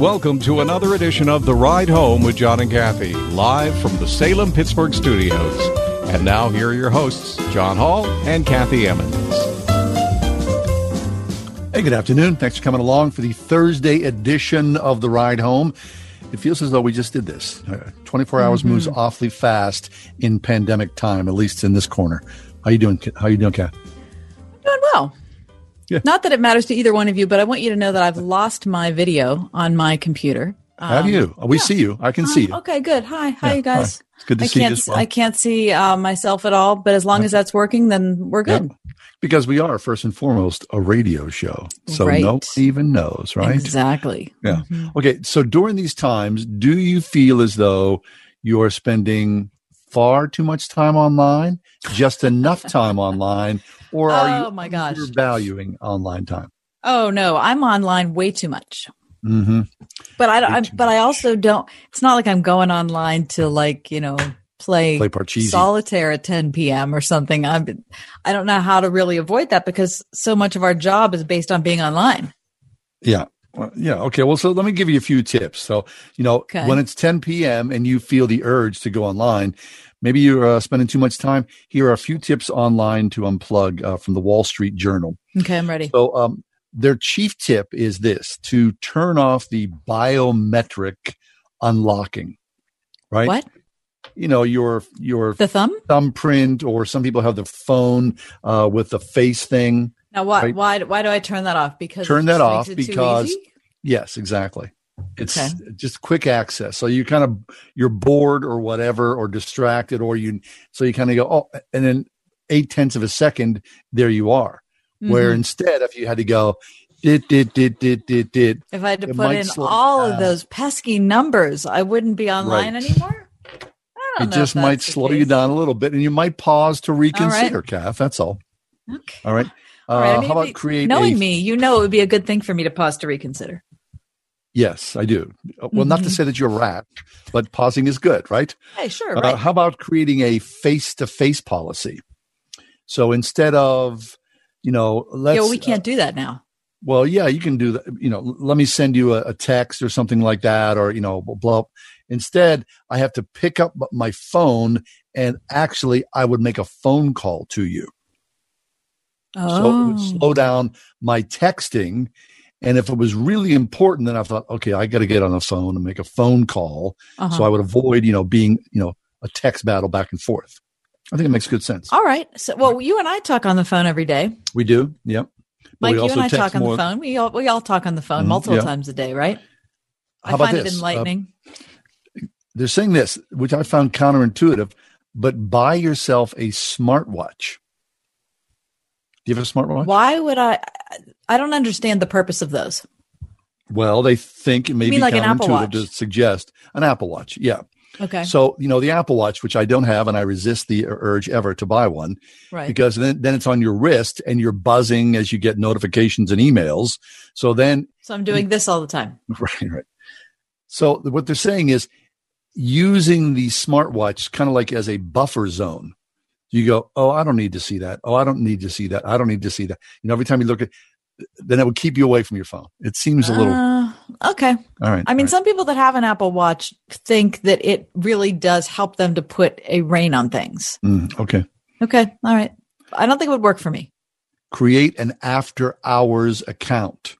Welcome to another edition of The Ride Home with John and Kathy, live from the Salem Pittsburgh studios. And now, here are your hosts, John Hall and Kathy Emmons. Hey, good afternoon. Thanks for coming along for the Thursday edition of The Ride Home. It feels as though we just did this. Uh, 24 hours Mm-hmm. moves awfully fast in pandemic time, at least in this corner. How you doing? How you doing, Kat? Yeah. Not that it matters to either one of you, but I want you to know that I've lost my video on my computer. Have Um, you? We see you. I can see you. Okay, good. Hi, hi, Yeah, you guys. hi. It's good to I see you well. I can't see uh, myself at all, but as long as that's working, then we're good. Yep. Because we are first and foremost a radio show, so Right. no one even knows, right? Exactly. Yeah. Mhm. Okay. So during these times, do you feel as though you are spending far too much time online, just enough time online, or are Oh, you my gosh. valuing online time? Oh no, I'm online way too much. Mm-hmm. But I, don't- I but I also don't. It's not like I'm going online to like you know play Play Parcheesi. solitaire at 10 p.m. or something. I'm. I don't know how to really avoid that because so much of our job is based on being online. Yeah. Well, yeah. Okay. Well, so let me give you a few tips. So, you know, Okay. when it's 10 p.m. and you feel the urge to go online, maybe you're uh, spending too much time. Here are a few tips online to unplug uh, from the Wall Street Journal. Okay, I'm ready. So, um, their chief tip is this to turn off the biometric unlocking, right? What You know, your, your the thumb? thumbprint, or some people have the phone uh, with the face thing. Now, why Right. why why do I turn that off? Because Turn that off makes it too because- Yes, exactly. It's Okay. just quick access. So you kind of you're bored or whatever or distracted or you so you kind of go oh and then eight tenths of a second there you are. Where Mhm. instead if you had to go did did did did did did if I had to put in all down. of those pesky numbers, I wouldn't be online Right. anymore. It just might slow you down a little bit and you might pause to reconsider, Kath. That's all. Okay. All right. Uh, All right. I mean, how about create knowing a me? You know, it would be a good thing for me to pause to reconsider. Yes, I do. Well, not to Mhm. say that you're a rat, but pausing is good, right? Hey, sure, Uh, how about creating a face-to-face policy? So instead of, you know, let's. yeah, well, we can't do that now. well, yeah, you can do that. You know, let me send you a, a text or something like that, or you know, blah. blah. Instead, I have to pick up my phone, and actually, I would make a phone call to you. So it Oh, would slow down my texting. And if it was really important, then I thought, okay, I got to get on the phone and make a phone call. uh-huh. So I would avoid, you know, being, you know, a text battle back and forth. I think it makes good sense. all right. So, well, you and I talk on the phone every day. We do. Yep. Mike, you and I talk on more- the phone. We all we all talk on the phone Mhm, multiple times a day, right? How I about find this? it Uh, enlightening. they're saying this, which I found counterintuitive, but buy yourself a smartwatch. Do you have a smartwatch? Why would I? I don't understand the purpose of those. Well, they think it may be like an Apple counterintuitive Watch? to suggest an Apple Watch. Yeah. Okay, So, you know, the Apple Watch, which I don't have, and I resist the urge ever to buy one right. because then, then it's on your wrist and you're buzzing as you get notifications and emails. So then So I'm doing this all the time. Right, right. So what they're saying is using the smartwatch kind of like as a buffer zone. You go, oh, I don't need to see that. Oh, I don't need to see that. I don't need to see that. You know, every time you look at, then it would keep you away from your phone. It seems a little. Uh, okay. all right. I mean, right. some people that have an Apple Watch think that it really does help them to put a rein on things. Mm, okay. Okay. All right. I don't think it would work for me. Create an after hours account.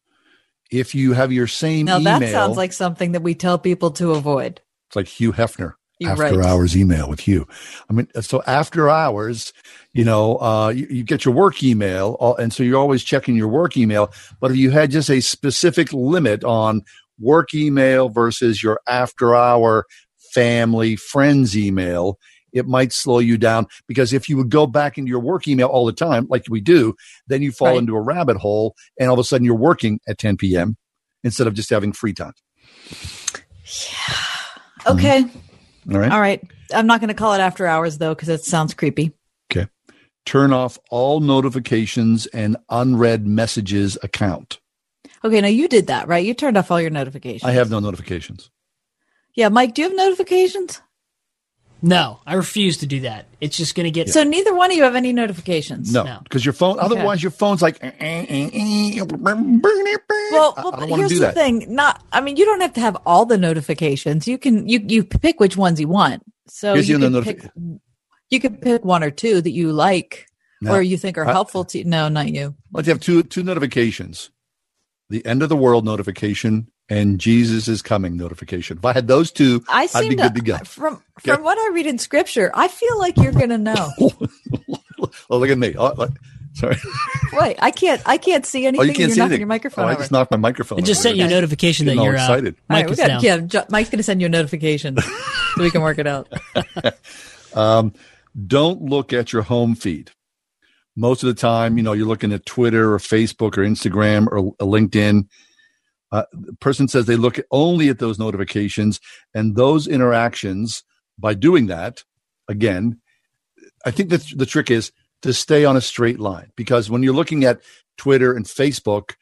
If you have your same Now email, that sounds like something that we tell people to avoid. it's like Hugh Hefner. You're after right. hours email with Hugh. I mean, so after hours, you know, uh, you, you get your work email, uh, and so you're always checking your work email. But if you had just a specific limit on work email versus your after hour family friends email, it might slow you down because if you would go back into your work email all the time, like we do, then you fall Right. into a rabbit hole and all of a sudden you're working at 10 p.m. instead of just having free time. Okay. All right. All right. I'm not going to call it after hours though, because it sounds creepy. Okay. Turn off all notifications and unread messages account. Okay. Now you did that, right? You turned off all your notifications. I have no notifications. Yeah. Mike, do you have notifications? No, I refuse to do that. It's just going to get. So neither one of you have any notifications. No, No. because your phone. Otherwise, your phone's like. eh, eh, eh, Well, I- well I don't want to here's do the that. thing. Not, I mean, you don't have to have all the notifications. You can, you, you pick which ones you want. So Here's you the can notifi- pick, you could pick one or two that you like No. or you think are I- helpful to No, not you. Let's have two two notifications: the end of the world notification and Jesus is coming notification. If I had those two, I I'd be to, good to go. from, Okay. from what I read in scripture, I feel like you're going to know. oh, look at me! Oh, look- sorry. Wait, I can't, I can't see Oh, anything. you can't are see anything. your microphone oh, I just knocked my microphone. it just sent you a notification that you're your uh, excited. All right, we is got, down. yeah, Mike's going to send you a notification so we can work it out. Um, don't look at your home feed. Most of the time, you know, you're looking at Twitter or Facebook or Instagram or uh, LinkedIn. Uh, the person says they look only at those notifications and those interactions. By doing that, again, I think that the trick is to stay on a straight line because when you're looking at Twitter and Facebook,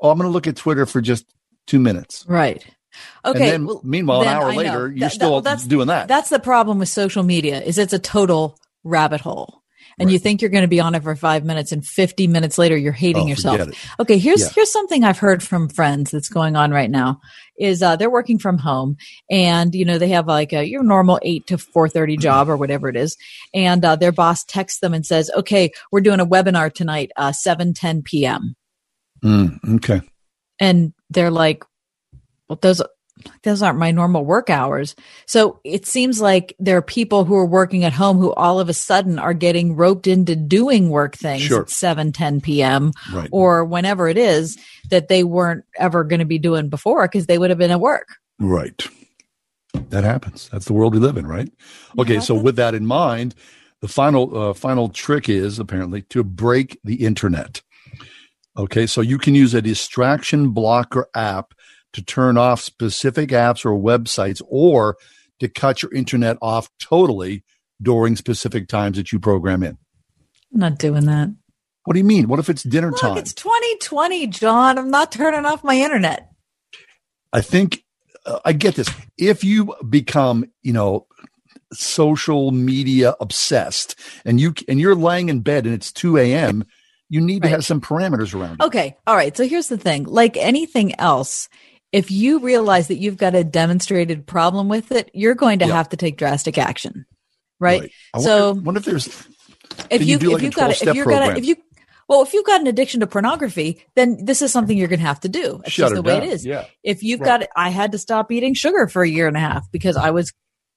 oh, I'm going to look at Twitter for just two minutes. Right. Okay. and then, well, meanwhile, an hour later, you're That- still that's- doing that. That's the problem with social media is it's a total rabbit hole. And you think you're going to be on it for five minutes and 50 minutes later, you're hating Oh, yourself. Okay. Here's, Yeah. here's something I've heard from friends that's going on right now is, uh, they're working from home and, you know, they have like a, your normal eight to 430 job or whatever it is. And, uh, their boss texts them and says, okay, we're doing a webinar tonight, uh, 7, 10 PM. Mm, okay. and they're like well those those aren't my normal work hours so it seems like there are people who are working at home who all of a sudden are getting roped into doing work things Sure. at 7 10 p.m Right. or whenever it is that they weren't ever going to be doing before because they would have been at work Right. That happens. That's the world we live in, right? Okay, so with that in mind, the final uh, final trick is apparently to break the internet. Okay, so you can use a distraction blocker app to turn off specific apps or websites or to cut your internet off totally during specific times that you program in. i'm not doing that What do you mean? What if it's dinner look time? it's 2020 john i'm not turning off my internet I think uh, I get this. If you become, you know, social media obsessed, and you and you're laying in bed and it's two a.m., you need to have some parameters around it. Okay. All right. So here's the thing like anything else, if you realize that you've got a demonstrated problem with it, you're going to Yeah. have to take drastic action. Right. I So wonder, wonder if there's if you you, if like a you've got 12-step if you're gonna, if you, well, if you've got an addiction to pornography, then this is something you're going to have to do. It's Shut just the way down. it is. Yeah. If you've Right. got I had to stop eating sugar for a year and a half because I was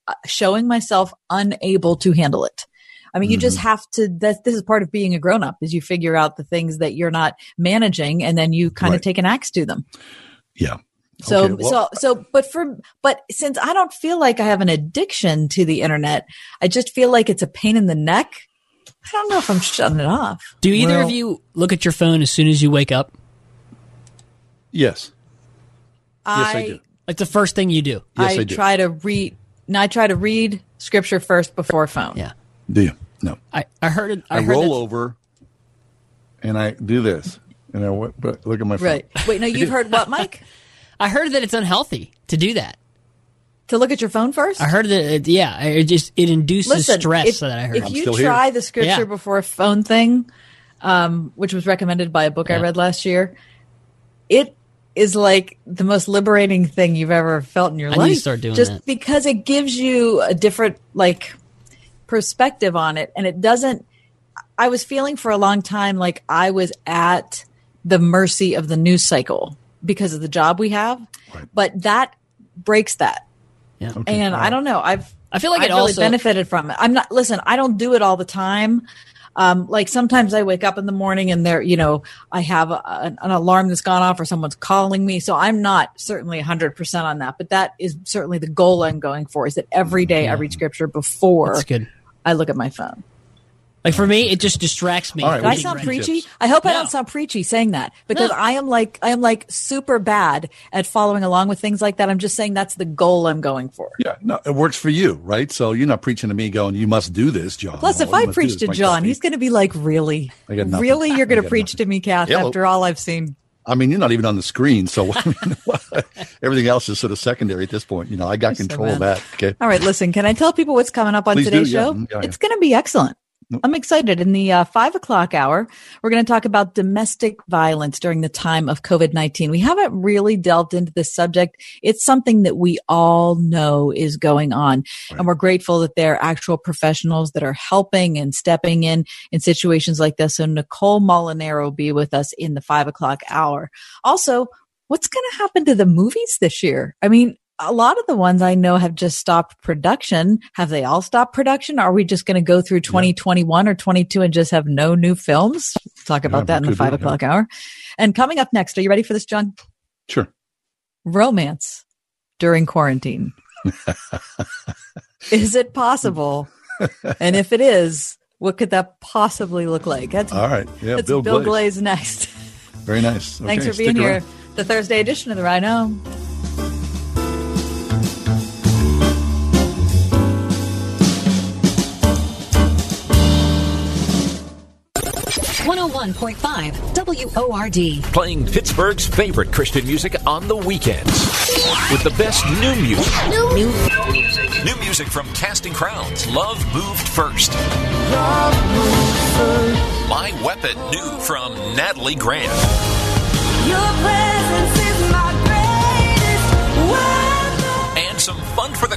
uh, showing myself unable to handle it. I mean, you just Mm-hmm. have to, that this is part of being a grown up is you figure out the things that you're not managing and then you kind Right. of take an axe to them. yeah. So, Okay, well- so, so, but for, but since I don't feel like I have an addiction to the internet, I just feel like it's a pain in the neck. I don't know if I'm shutting it off. Do either Well- of you look at your phone as soon as you wake up? Yes. Yes, I do. Like the first thing you do? Yes, I, I do. try to read. No, I try to read scripture first before phone. Yeah. Do you? No. I, I heard it. I, I, heard roll that- over, and I do this, and I w- look at my phone. Right. Wait. No, you've heard what, Mike? I heard that it's unhealthy to do that. To look at your phone first. I heard that. It, yeah, it just it induces Listen, stress. if, that I heard. if you still here. try the scripture Yeah. before phone thing, um, which was recommended by a book I read last year, it is like the most liberating thing you've ever felt in your I need life. to start doing just that. because it gives you a different like perspective on it, and it doesn't. I was feeling for a long time like I was at the mercy of the news cycle because of the job we have, Right. but that breaks that. yeah. And I don't know. I've I feel like I've it really also- benefited from it. I'm not listen. I don't do it all the time. Um, like sometimes I wake up in the morning and there, you know, I have a, an, an alarm that's gone off or someone's calling me. So I'm not certainly 100% on that, but that is certainly the goal I'm going for is that every day I read scripture before good. I look at my phone. Like for me, it just distracts me. All right, Do I sound preachy? I hope I don't sound preachy saying that because No. I am like I am like super bad at following along with things like that. I'm just saying that's the goal I'm going for. Yeah, no, it works for you, right? So you're not preaching to me going, you must do this, John. Plus, if I preach to John, copy. he's going to be like, "Really, I got really, you're going to got preach to me, Kath, Yeah, after all I've seen." I mean, you're not even on the screen, so I mean, everything else is sort of secondary at this point. You know, I got You're so control of that. Okay. All right, listen. Can I tell people what's coming up on Please do, today's yeah. show? Mm, yeah, It's going to be excellent. I'm excited. In the uh, five o'clock hour, we're going to talk about domestic violence during the time of COVID 19. We haven't really delved into this subject. It's something that we all know is going on. And we're grateful that there are actual professionals that are helping and stepping in in situations like this. So Nicole Molinaro will be with us in the five o'clock hour. Also, what's going to happen to the movies this year? I mean, a lot of the ones I know have just stopped production. Have they all stopped production? Are we just going to go through 2021 or 22 and just have no new films? We'll talk about Yeah, that in the could be, five yeah. o'clock hour. And coming up next, are you ready for this, John? Sure. Romance during quarantine. is it possible? and if it is, what could that possibly look like? That's, All right. Yeah, Bill, Bill, Glaze. Glaze next. Very nice. Thanks for being here. around. The Thursday edition of the Ride Home. One hundred one point five WORD. Playing Pittsburgh's favorite Christian music on the weekends. With the best new music. New, music. New music from Casting Crowns. Love Moved First. My Weapon, new from Natalie Grant. And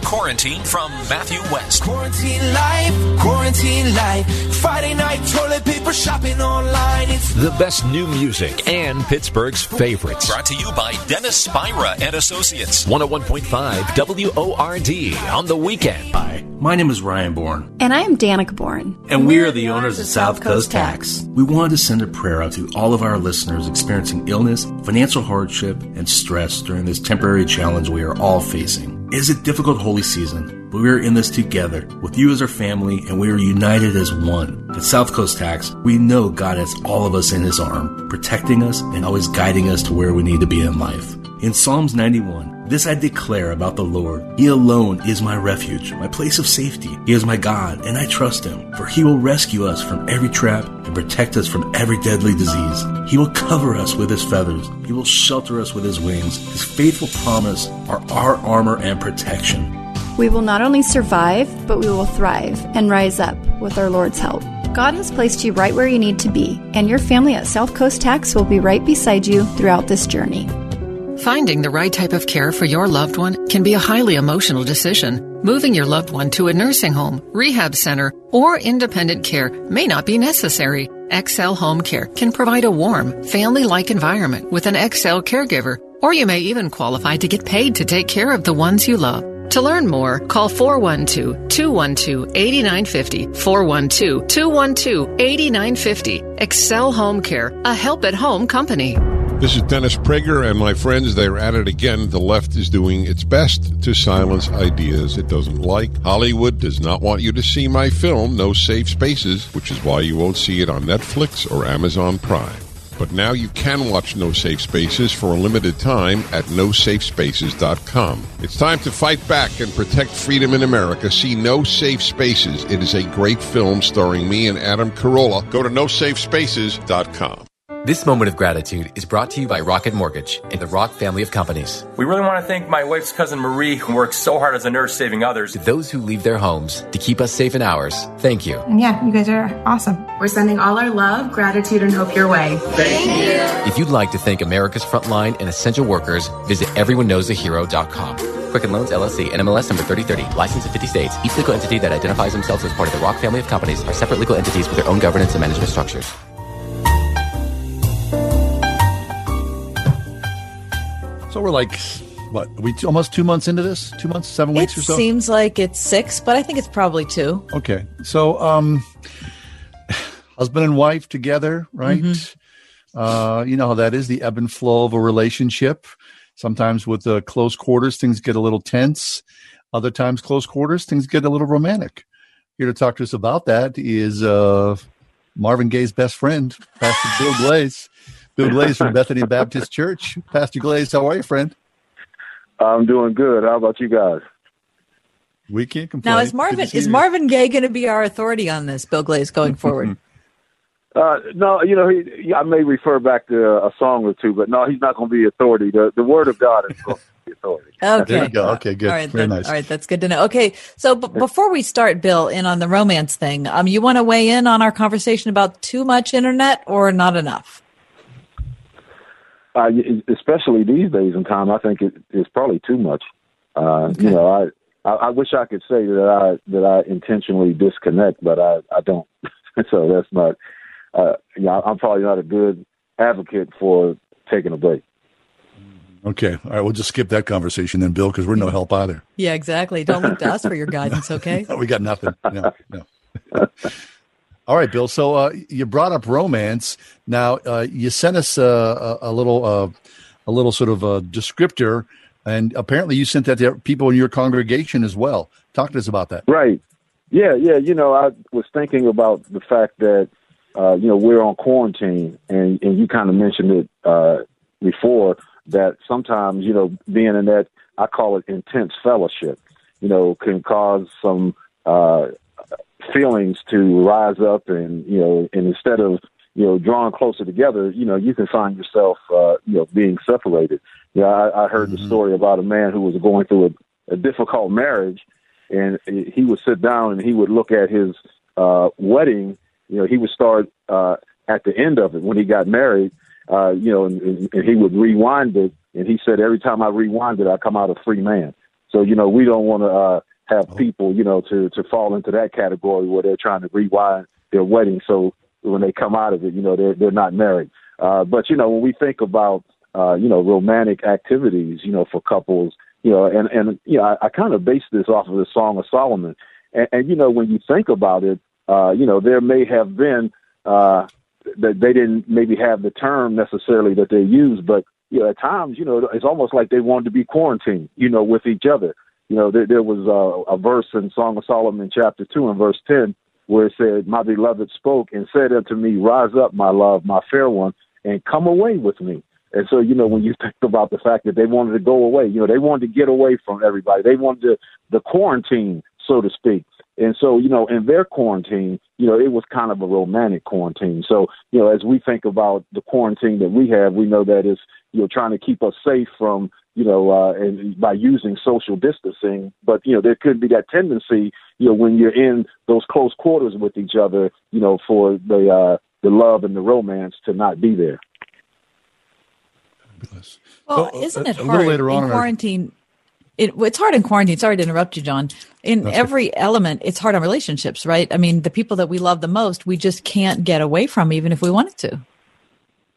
quarantine from Matthew West. Quarantine life, quarantine life. Friday night toilet paper shopping online. It's The best new music and Pittsburgh's favorites. Brought to you by Dennis Spira and Associates. 101.5 WORD on the weekend. Hi, my name is Ryan Bourne, And I am Danica Bourne. and we are the owners of South Coast Tax. We wanted to send a prayer out to all of our listeners experiencing illness, financial hardship, and stress during this temporary challenge we are all facing. Is a difficult holy season, but we are in this together with you as our family, and we are united as one. At South Coast Tax, we know God has all of us in His arm, protecting us and always guiding us to where we need to be in life. In Psalms 91, this I declare about the Lord. He alone is my refuge, my place of safety. He is my God, and I trust him, for he will rescue us from every trap and protect us from every deadly disease. He will cover us with his feathers. He will shelter us with his wings. His faithful promise are our armor and protection. We will not only survive, but we will thrive and rise up with our Lord's help. God has placed you right where you need to be, and your family at South Coast Tax will be right beside you throughout this journey. Finding the right type of care for your loved one can be a highly emotional decision. Moving your loved one to a nursing home, rehab center, or independent care may not be necessary. XL Home Care can provide a warm, family like environment with an XL caregiver, or you may even qualify to get paid to take care of the ones you love. To learn more, call 412 212 8950. 412 212 8950. Excel Home Care, a help at home company. This is Dennis Prager and my friends. They're at it again. The left is doing its best to silence ideas it doesn't like. Hollywood does not want you to see my film, No Safe Spaces, which is why you won't see it on Netflix or Amazon Prime. But now you can watch No Safe Spaces for a limited time at nosafespaces.com. It's time to fight back and protect freedom in America. See No Safe Spaces. It is a great film starring me and Adam Carolla. Go to nosafespaces.com. This moment of gratitude is brought to you by Rocket Mortgage and the Rock family of companies. We really want to thank my wife's cousin Marie, who works so hard as a nurse saving others. To those who leave their homes to keep us safe in ours, thank you. And yeah, you guys are awesome. We're sending all our love, gratitude, and hope your way. Thank you. If you'd like to thank America's frontline and essential workers, visit everyoneknowsahero.com. Quicken Loans LLC, NMLS number 3030, licensed in 50 states. Each legal entity that identifies themselves as part of the Rock family of companies are separate legal entities with their own governance and management structures. So we're like, what? Are we t- almost two months into this? Two months, seven It weeks or so? seems like it's six, but I think it's probably two. Okay. So, um, husband and wife together, right? Mm-hmm. Uh, you know how that is the ebb and flow of a relationship. Sometimes with the close quarters, things get a little tense. Other times, close quarters, things get a little romantic. here to talk to us about that is uh, Marvin Gaye's best friend, Pastor Bill Glaze. Bill Glaze from Bethany Baptist Church. Pastor Glaze, how are you, friend? I'm doing good. How about you guys? We can't complain. Now, is Marvin is Marvin Gaye going to be our authority on this, Bill Glaze, going forward? Uh, no, you know, he, I may refer back to a song or two, but no, he's not going to be authority. The the word of God is going to be authority. Okay. There you go. Okay, good. All right, Very that- nice. All right, that's good to know. Okay, so b- before we start, Bill, in on the romance thing, um, you want to weigh in on our conversation about too much internet or not enough? Uh, especially these days in time, I think it, it's probably too much. Uh, You know, I, I I wish I could say that I that I intentionally disconnect, but I I don't. so that's not. Uh, you know, I'm probably not a good advocate for taking a break. Okay. All right. We'll just skip that conversation then, Bill, because we're no help either. Yeah, exactly. Don't look to us for your guidance, okay? we got nothing. No, no. All right, Bill. So uh, you brought up romance. Now uh, you sent us uh, a, a little, uh, a little sort of a descriptor, and apparently you sent that to people in your congregation as well. Talk to us about that. Right. Yeah, yeah. You know, I was thinking about the fact that uh, you know we're on quarantine, and and you kind of mentioned it uh, before that sometimes you know being in that I call it intense fellowship, you know, can cause some uh, feelings to rise up, and you know, and instead of you know drawing closer together, you know, you can find yourself uh, you know being separated. Yeah, I, I heard the story about a man who was going through a, a difficult marriage, and he would sit down and he would look at his uh, wedding. You know, he would start uh, at the end of it when he got married. Uh, you know, and, and, and he would rewind it, and he said every time I rewind it, I come out a free man. So you know, we don't want to uh, have people, you know, to to fall into that category where they're trying to rewind their wedding. So when they come out of it, you know, they're they're not married. Uh, but you know, when we think about uh, you know romantic activities, you know, for couples, you know, and and you know, I, I kind of base this off of the Song of Solomon, and, and you know, when you think about it, uh, you know, there may have been uh, that they didn't maybe have the term necessarily that they used, but you know, at times, you know, it's almost like they wanted to be quarantined, you know, with each other. You know, there, there was a, a verse in Song of Solomon, chapter two, and verse ten, where it said, "My beloved spoke and said unto me, Rise up, my love, my fair one, and come away with me." And so, you know, when you think about the fact that they wanted to go away, you know, they wanted to get away from everybody. They wanted to, the quarantine, so to speak. And so, you know, in their quarantine, you know, it was kind of a romantic quarantine. So, you know, as we think about the quarantine that we have, we know that it's, you know, trying to keep us safe from, you know, uh, and by using social distancing. But, you know, there could be that tendency, you know, when you're in those close quarters with each other, you know, for the, uh, the love and the romance to not be there. Well, So, isn't it a little hard later on in in quarantine? It, it's hard in quarantine. Sorry to interrupt you, John. In That's every element, it's hard on relationships, right? I mean, the people that we love the most, we just can't get away from, even if we wanted to.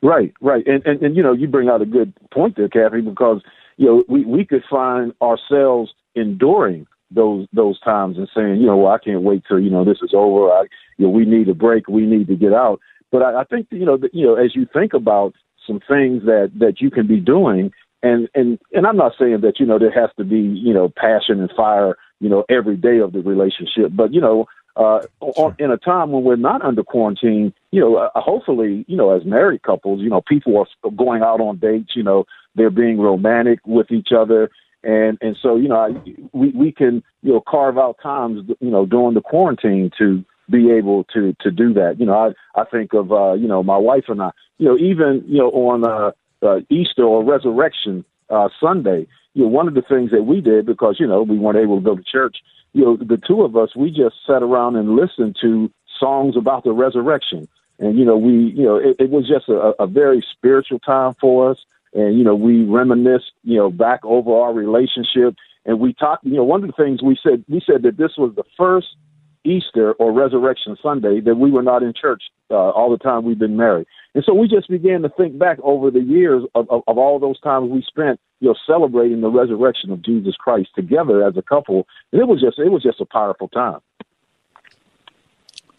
Right, right, and, and and you know, you bring out a good point there, Kathy, because you know we we could find ourselves enduring those those times and saying, you know, well, I can't wait till you know this is over. I, you know, we need a break. We need to get out. But I, I think you know, that, you know, as you think about some things that that you can be doing, and and and I'm not saying that you know there has to be you know passion and fire, you know, every day of the relationship, but you know, uh, on, in a time when we're not under quarantine, you know, uh, hopefully, you know, as married couples, you know, people are going out on dates, you know, they're being romantic with each other. And, and so, you know, I, we, we can, you know, carve out times, you know, during the quarantine to be able to, to do that. You know, I, I think of, uh, you know, my wife and I, you know, even, you know, on, uh, uh, Easter or Resurrection, uh, Sunday, you know, one of the things that we did because, you know, we weren't able to go to church, you know, the two of us, we just sat around and listened to songs about the resurrection. And, you know, we, you know, it, it was just a, a very spiritual time for us. And, you know, we reminisced, you know, back over our relationship. And we talked, you know, one of the things we said, we said that this was the first Easter or Resurrection Sunday that we were not in church uh, all the time we've been married. And so we just began to think back over the years of, of, of all those times we spent, you know, celebrating the resurrection of Jesus Christ together as a couple. And it was just, it was just a powerful time.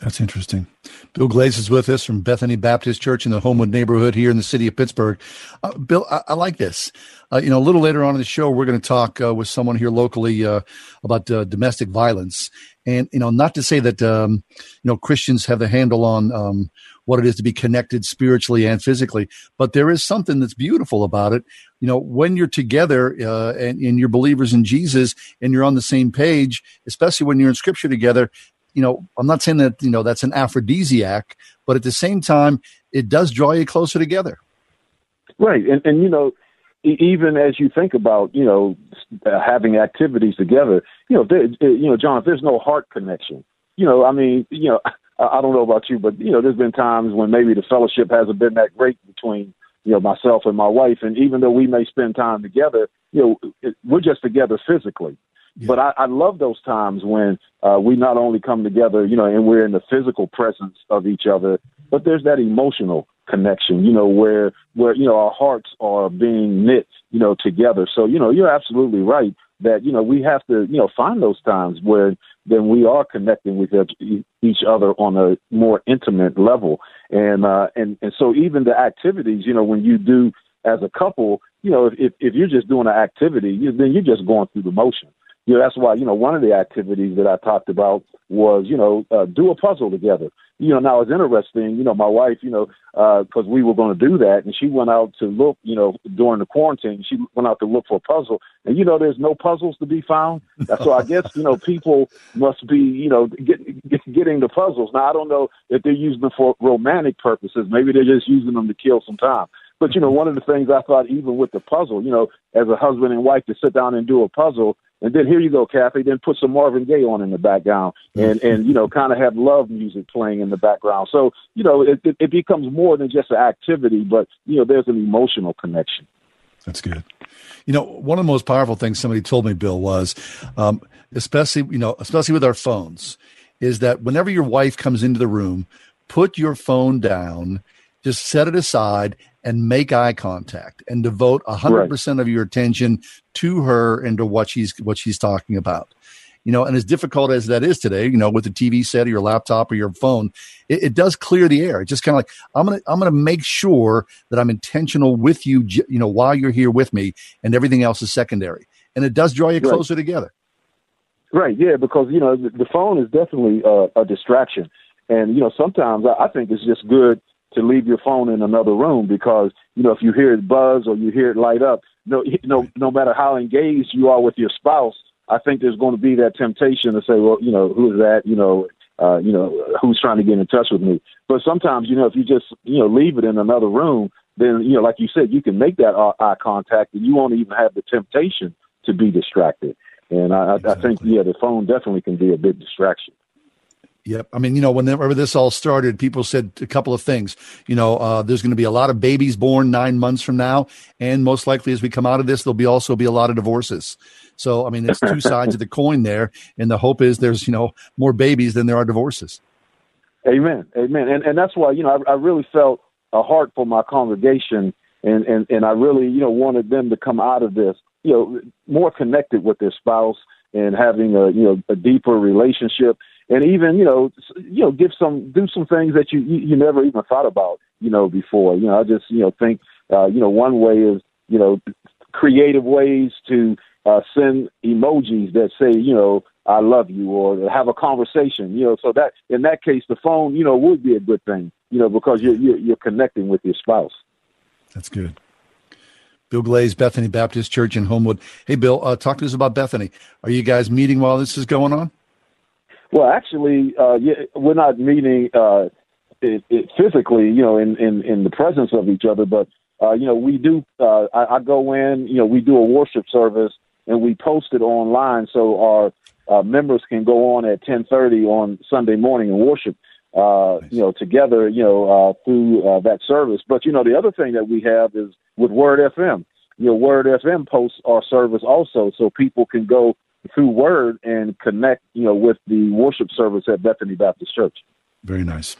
That's interesting. Bill Glaze is with us from Bethany Baptist Church in the Homewood neighborhood here in the city of Pittsburgh. Uh, Bill, I, I, like this. Uh, you know, a little later on in the show, we're going to talk uh, with someone here locally uh, about uh, domestic violence. And, you know, not to say that, um, you know, Christians have the handle on um, what it is to be connected spiritually and physically, but there is something that's beautiful about it. You know, when you're together uh, and, and you're believers in Jesus and you're on the same page, especially when you're in scripture together, you know, I'm not saying that, you know, that's an aphrodisiac, but at the same time, it does draw you closer together. Right. And, and you know, even as you think about, you know, uh, having activities together, you know, there, uh, you know, John, if there's no heart connection, you know, I mean, you know, I, don't know about you, but, you know, there's been times when maybe the fellowship hasn't been that great between, you know, myself and my wife. And even though we may spend time together, you know, we're just together physically. But I, I love those times when uh, we not only come together, you know, and we're in the physical presence of each other, but there's that emotional connection, you know, where where you know our hearts are being knit, you know, together. So you know, you're absolutely right that you know we have to you know find those times where then we are connecting with each other on a more intimate level, and uh, and and so even the activities, you know, when you do as a couple, you know, if if you're just doing an activity, you, then you're just going through the motion you know, that's why, you know, one of the activities that I talked about was, you know, uh, do a puzzle together. You know, now it's interesting, you know, my wife, you know, because uh, we were going to do that, and she went out to look, you know, during the quarantine, she went out to look for a puzzle. And, you know, there's no puzzles to be found. so I guess, you know, people must be, you know, get, get, getting the puzzles. Now, I don't know if they're using them for romantic purposes. Maybe they're just using them to kill some time. But you know, one of the things I thought, even with the puzzle, you know, as a husband and wife to sit down and do a puzzle, and then here you go, Kathy. Then put some Marvin Gaye on in the background, and and you know, kind of have love music playing in the background. So you know, it, it, it becomes more than just an activity, but you know, there's an emotional connection. That's good. You know, one of the most powerful things somebody told me, Bill, was um, especially you know, especially with our phones, is that whenever your wife comes into the room, put your phone down, just set it aside, and make eye contact and devote 100% right. of your attention to her and to what she's what she's talking about. You know and as difficult as that is today you know with the tv set or your laptop or your phone it, it does clear the air. It's just kind of like i'm gonna i'm gonna make sure that i'm intentional with you you know while you're here with me and everything else is secondary. And it does draw you closer right. together. Right. Yeah because you know the, the phone is definitely uh, a distraction. And you know sometimes I, I think it's just good to leave your phone in another room because you know if you hear it buzz or you hear it light up, no, no, no matter how engaged you are with your spouse, I think there's going to be that temptation to say, well, you know, who is that? You know, uh, you know, who's trying to get in touch with me? But sometimes, you know, if you just you know leave it in another room, then you know, like you said, you can make that eye contact, and you won't even have the temptation to be distracted. And I, exactly. I think, yeah, the phone definitely can be a big distraction. Yep. I mean, you know, whenever this all started, people said a couple of things. You know, uh, there's going to be a lot of babies born nine months from now, and most likely as we come out of this, there'll be also be a lot of divorces. So, I mean, it's two sides of the coin there, and the hope is there's you know more babies than there are divorces. Amen. Amen. And and that's why you know I, I really felt a heart for my congregation, and and and I really you know wanted them to come out of this you know more connected with their spouse and having a you know a deeper relationship and even you know you know give some do some things that you you, never even thought about you know before you know i just you know think uh you know one way is you know creative ways to uh send emojis that say you know i love you or have a conversation you know so that in that case the phone you know would be a good thing you know because you're you're, you're connecting with your spouse that's good Bill Glaze, Bethany Baptist Church in Homewood. Hey, Bill, uh, talk to us about Bethany. Are you guys meeting while this is going on? Well, actually, uh, yeah, we're not meeting uh, it, it physically, you know, in, in, in the presence of each other, but uh, you know, we do. Uh, I, I go in, you know, we do a worship service and we post it online so our uh, members can go on at 10:30 on Sunday morning and worship. Uh, you know, together, you know, uh, through uh, that service. But you know, the other thing that we have is with Word FM. You know, Word FM posts our service also, so people can go through word and connect, you know, with the worship service at Bethany Baptist Church. Very nice.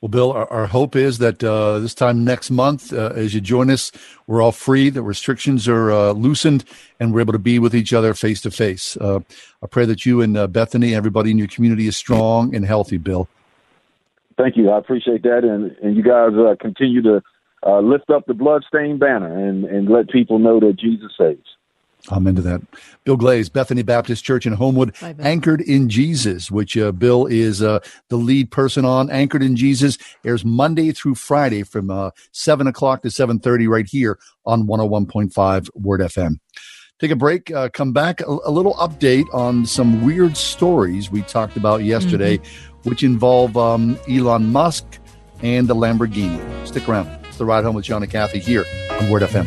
Well, Bill, our, our hope is that uh, this time next month, uh, as you join us, we're all free, the restrictions are uh, loosened, and we're able to be with each other face to face. I pray that you and uh, Bethany, everybody in your community, is strong and healthy, Bill. thank you. I appreciate that, and and you guys uh, continue to uh, lift up the bloodstained banner and and let people know that Jesus saves. I'm into that. Bill Glaze, Bethany Baptist Church in Homewood, Bye, Anchored in Jesus, which uh, Bill is uh, the lead person on. Anchored in Jesus airs Monday through Friday from uh, seven o'clock to seven thirty right here on 101.5 Word FM. Take a break. Uh, come back. A, a little update on some weird stories we talked about yesterday, which involve um, Elon Musk and the Lamborghini. Stick around. It's the ride home with John and Kathy here on Word FM.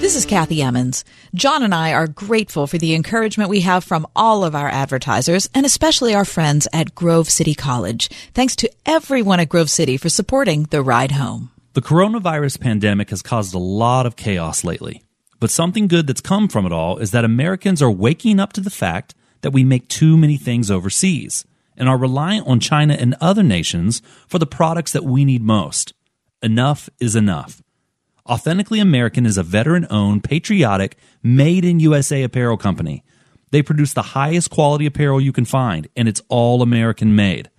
This is Kathy Emmons. John and I are grateful for the encouragement we have from all of our advertisers and especially our friends at Grove City College. Thanks to everyone at Grove City for supporting the ride home. The coronavirus pandemic has caused a lot of chaos lately. But something good that's come from it all is that Americans are waking up to the fact that we make too many things overseas and are reliant on China and other nations for the products that we need most. Enough is enough. Authentically American is a veteran owned, patriotic, made in USA apparel company. They produce the highest quality apparel you can find, and it's all American made.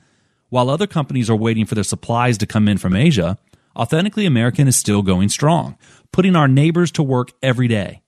While other companies are waiting for their supplies to come in from Asia, Authentically American is still going strong, putting our neighbors to work every day.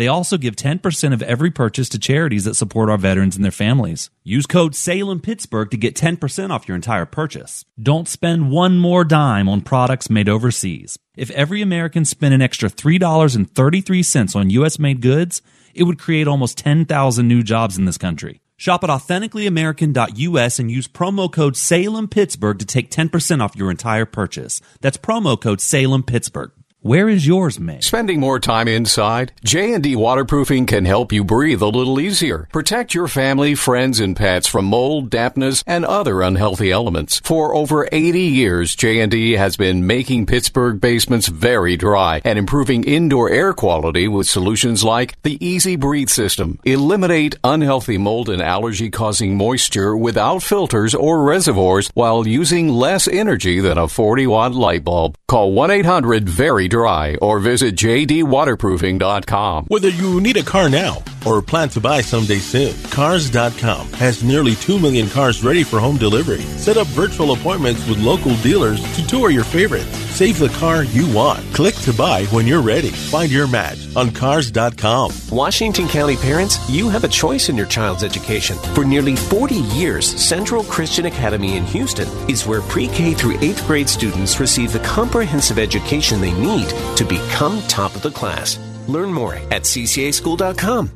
They also give 10% of every purchase to charities that support our veterans and their families. Use code Salem Pittsburgh to get 10% off your entire purchase. Don't spend one more dime on products made overseas. If every American spent an extra $3.33 on US made goods, it would create almost 10,000 new jobs in this country. Shop at authenticallyamerican.us and use promo code Salem Pittsburgh to take 10% off your entire purchase. That's promo code Salem Pittsburgh. Where is yours made? Spending more time inside? J&D Waterproofing can help you breathe a little easier. Protect your family, friends, and pets from mold, dampness, and other unhealthy elements. For over 80 years, J&D has been making Pittsburgh basements very dry and improving indoor air quality with solutions like the Easy Breathe system. Eliminate unhealthy mold and allergy causing moisture without filters or reservoirs while using less energy than a 40 watt light bulb. Call 1-800-VERY dry or visit jdwaterproofing.com. Whether you need a car now or plan to buy someday soon, Cars.com has nearly 2 million cars ready for home delivery. Set up virtual appointments with local dealers to tour your favorites. Save the car you want. Click to buy when you're ready. Find your match on Cars.com. Washington County parents, you have a choice in your child's education. For nearly 40 years, Central Christian Academy in Houston is where pre K through 8th grade students receive the comprehensive education they need to become top of the class. Learn more at ccaschool.com.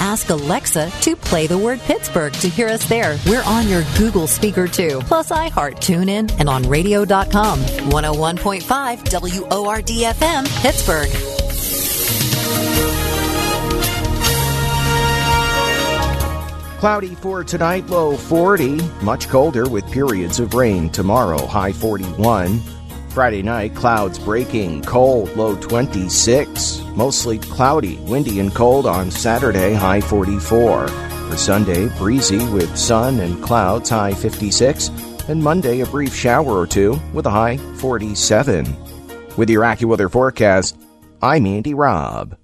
Ask Alexa to play the word Pittsburgh to hear us there. We're on your Google speaker too, plus iHeart, TuneIn, and on radio.com. 101.5 WORD FM, Pittsburgh. Cloudy for tonight, low 40. Much colder with periods of rain tomorrow, high 41. Friday night, clouds breaking, cold, low 26. Mostly cloudy, windy, and cold on Saturday, high 44. For Sunday, breezy with sun and clouds, high 56. And Monday, a brief shower or two with a high 47. With your AccuWeather forecast, I'm Andy Robb.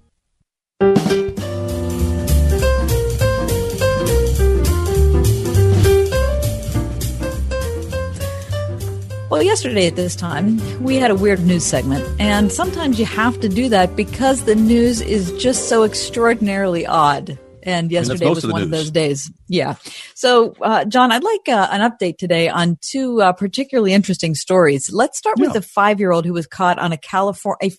Well, yesterday at this time, we had a weird news segment, and sometimes you have to do that because the news is just so extraordinarily odd. And yesterday most was of one of those days. Yeah. So, uh, John, I'd like uh, an update today on two uh, particularly interesting stories. Let's start with the five-year-old who was caught on a California, a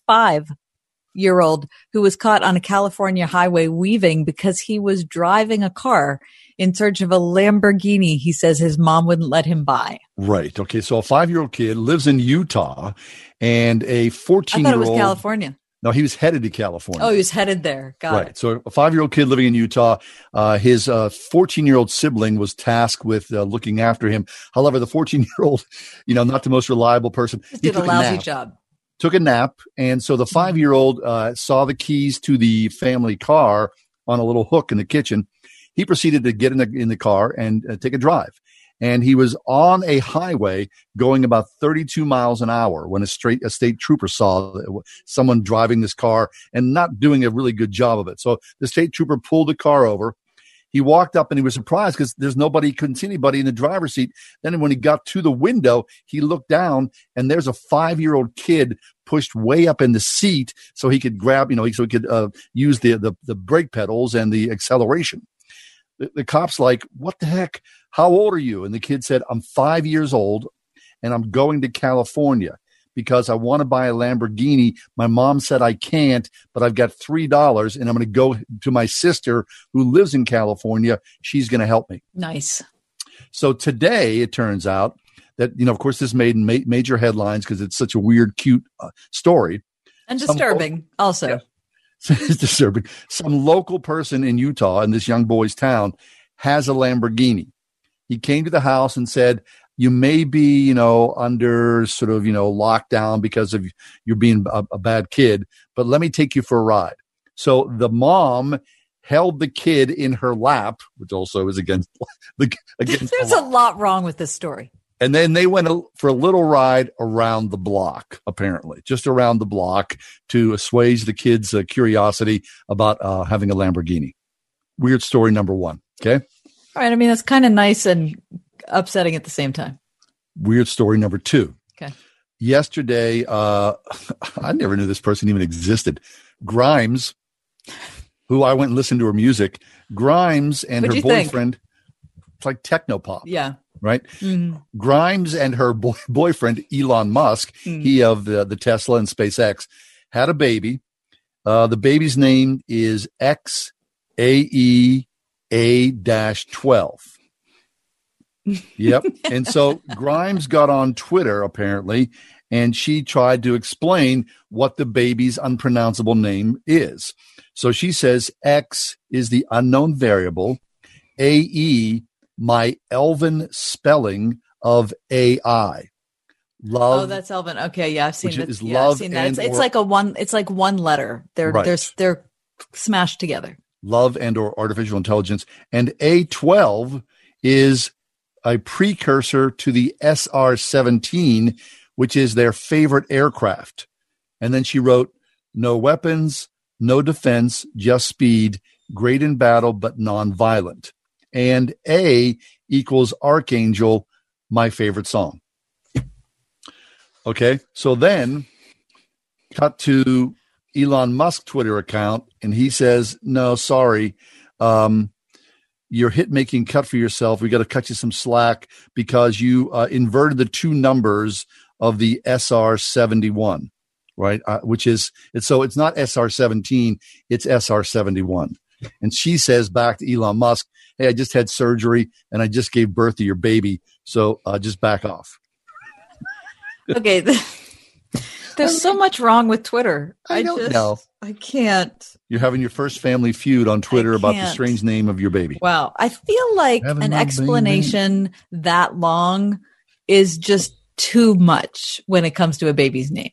five-year-old who was caught on a California highway weaving because he was driving a car in search of a Lamborghini. He says his mom wouldn't let him buy. Right. Okay. So a five year old kid lives in Utah and a 14 I thought year it was old. California. No, he was headed to California. Oh, he was headed there. Got right. it. So a five year old kid living in Utah, uh, his 14 year old sibling was tasked with uh, looking after him. However, the 14 year old, you know, not the most reliable person, Just he did a lousy nap. job. Took a nap, and so the five year old uh, saw the keys to the family car on a little hook in the kitchen. He proceeded to get in the in the car and uh, take a drive. And he was on a highway going about 32 miles an hour when a straight a state trooper saw someone driving this car and not doing a really good job of it. So the state trooper pulled the car over. He walked up and he was surprised because there's nobody, couldn't see anybody in the driver's seat. Then when he got to the window, he looked down and there's a five year old kid pushed way up in the seat so he could grab, you know, so he could uh, use the, the the brake pedals and the acceleration. The, the cop's like, "What the heck? How old are you?" And the kid said, "I'm five years old, and I'm going to California." Because I want to buy a Lamborghini. My mom said I can't, but I've got $3 and I'm going to go to my sister who lives in California. She's going to help me. Nice. So today it turns out that, you know, of course, this made ma- major headlines because it's such a weird, cute uh, story. And Some- disturbing also. it's disturbing. Some local person in Utah in this young boy's town has a Lamborghini. He came to the house and said, you may be, you know, under sort of, you know, lockdown because of you're being a, a bad kid, but let me take you for a ride. So the mom held the kid in her lap, which also is against the against There's a lot wrong with this story. and then they went for a little ride around the block, apparently, just around the block to assuage the kids' uh, curiosity about uh, having a Lamborghini. Weird story number one. Okay. All right. I mean, that's kind of nice and upsetting at the same time. Weird story number two. Okay. Yesterday, uh, I never knew this person even existed. Grimes, who I went and listened to her music, Grimes and What'd her you think? boyfriend, it's like techno pop. Yeah. right? Mhm. Grimes and her boy- boyfriend Elon Musk, Mm. he of the, the Tesla and SpaceX, had a baby. Uh, the baby's name is X A E A dash twelve. Yep. and so Grimes got on Twitter apparently, and she tried to explain what the baby's unpronounceable name is. So she says X is the unknown variable, AE, my elven spelling of AI. Love. Oh, that's Elvin. Okay, yeah, I've seen that. is yeah, love that. It's, or- like a one. It's like one letter. They're Right. they're they're smashed together. love and or artificial intelligence and a12 is a precursor to the sr-17 which is their favorite aircraft. And then she wrote no weapons no defense just speed great in battle but non-violent. And a equals archangel my favorite song. Okay so then cut to Elon Musk Twitter account, and he says, "No, sorry, um, your hit making cut for yourself. We got to cut you some slack because you uh, inverted the two numbers of the SR seventy one, right? Uh, which is it's so it's not SR seventeen, it's SR 71. And she says back to Elon Musk, "Hey, I just had surgery and I just gave birth to your baby, so uh, just back off." Okay, there's so much wrong with Twitter. I, don't just know. I can't. You're having your first family feud on Twitter about the strange name of your baby. Wow, I feel like Having an explanation that long is just too much when it comes to a baby's name.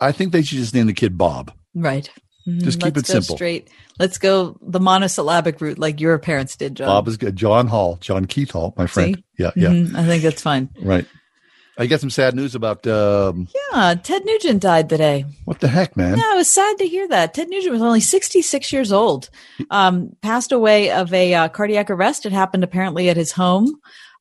I think they should just name the kid Bob. Right. Mhm, Just keep let's it go simple. Straight. Let's go the monosyllabic route, like your parents did, John. Bob is good. John Hall, John Keith Hall, my friend. See? Yeah, yeah, Mhm, I think that's fine. right. I get some sad news about um, Yeah, Ted Nugent died today. what the heck, man. Yeah, it was sad to hear that. Ted Nugent was only 66 years old. Um, passed away of a uh, cardiac arrest. It happened apparently at his home.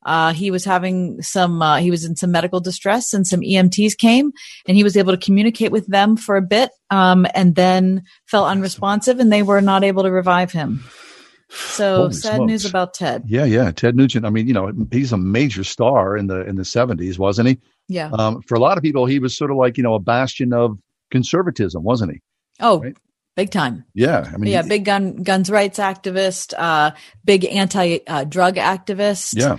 Uh, he was having some, uh, he was in some medical distress and some EMTs came and he was able to communicate with them for a bit, um, and then fell unresponsive and they were not able to revive him. So Holy sad smokes. news about Ted. Yeah, yeah. Ted Nugent. I mean, you know, he's a major star in the in the seventies, wasn't he? Yeah. Um, for a lot of people, he was sort of like you know a bastion of conservatism, wasn't he? Oh, big time. Yeah, I mean, yeah, big gun guns rights activist, uh, big anti uh, drug activist. yeah.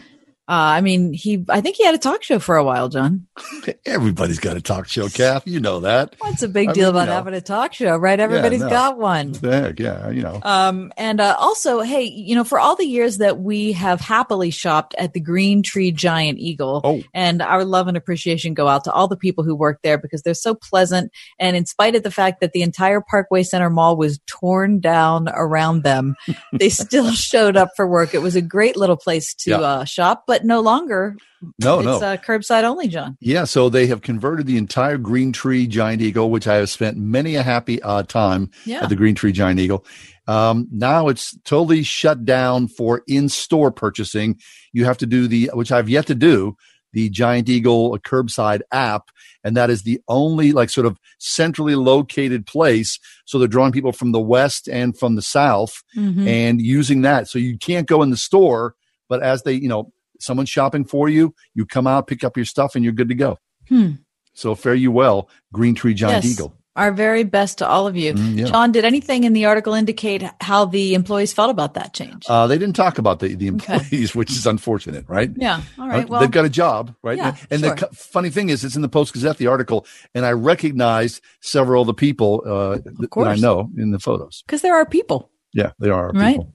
Uh, I mean, he, I think he had a talk show for a while, John. Everybody's got a talk show, Kath. You know that. What's a big I deal mean, about you know. having a talk show, right? Everybody's no. got one. Heck, yeah, you know. Um, and uh, also, hey, you know, for all the years that we have happily shopped at the Green Tree Giant Eagle, Oh. and our love and appreciation go out to all the people who work there because they're so pleasant. And in spite of the fact that the entire Parkway Center Mall was torn down around them, they still showed up for work. It was a great little place to Yeah. uh, shop, but no longer. No, it's no. Uh, curbside only, John. Yeah, so they have converted the entire Green Tree Giant Eagle, which I have spent many a happy uh, time Yeah. at the Green Tree Giant Eagle. Um, now it's totally shut down for in-store purchasing. You have to do the, which I've yet to do, the Giant Eagle curbside app, and that is the only like sort of centrally located place. So they're drawing people from the west and from the south, Mhm. and using that. So you can't go in the store, but as they, you know, someone's shopping for you, you come out, pick up your stuff, and you're good to go. Hmm. So fare you well, Green Tree John Yes. Eagle. Our very best to all of you. Mm, yeah. John, did anything in the article indicate how the employees felt about that change? Uh, they didn't talk about the, the Okay. employees, which is unfortunate, right? Yeah. All right. Uh. Well, they've got a job, right? Yeah, and sure. the funny thing is, it's in the Post Gazette, the article, and I recognized several of the people uh, th- that I know in the photos. because there are people. Yeah, they are Right. people.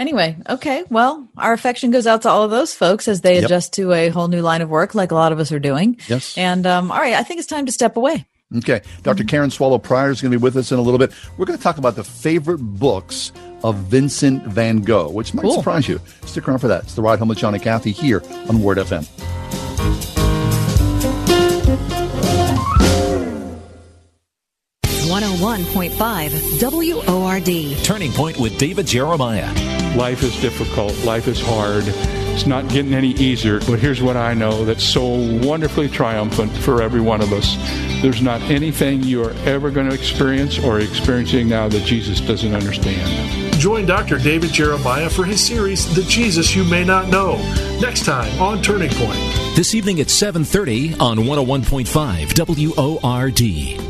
Anyway, okay. Well, our affection goes out to all of those folks as they Yep. adjust to a whole new line of work, like a lot of us are doing. Yes. And um, all right, I think it's time to step away. Okay. Dr. Karen Swallow Prior is going to be with us in a little bit. We're going to talk about the favorite books of Vincent van Gogh, which might Cool. surprise you. Stick around for that. It's the Ride Home with John and Kathy here on Word FM. One hundred one point five WORD. Turning Point with David Jeremiah. Life is difficult. Life is hard. It's not getting any easier. But here's what I know that's so wonderfully triumphant for every one of us. There's not anything you are ever going to experience or experiencing now that Jesus doesn't understand. Join Dr. David Jeremiah for his series, The Jesus You May Not Know, next time on Turning Point. This evening at 7:30 on 101.5 WORD.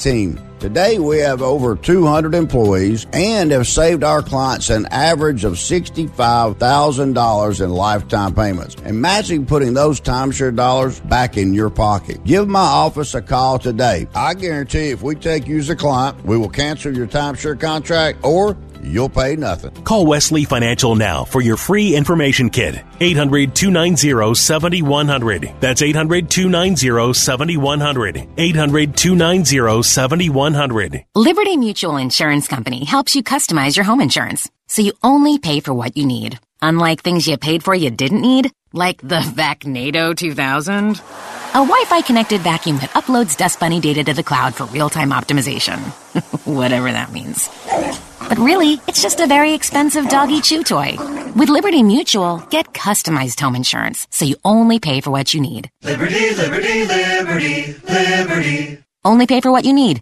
team. Today, we have over 200 employees and have saved our clients an average of $65,000 in lifetime payments. Imagine putting those timeshare dollars back in your pocket. Give my office a call today. I guarantee if we take you as a client, we will cancel your timeshare contract or you'll pay nothing. Call Wesley Financial now for your free information kit. 800 290 7100. That's 800 290 7100. 800 290 7100. Liberty Mutual Insurance Company helps you customize your home insurance so you only pay for what you need. Unlike things you paid for you didn't need, like the Vacnado 2000. A Wi Fi connected vacuum that uploads Dust Bunny data to the cloud for real time optimization. Whatever that means. But really, it's just a very expensive doggy chew toy. With Liberty Mutual, get customized home insurance so you only pay for what you need. Liberty, liberty, liberty, liberty. Only pay for what you need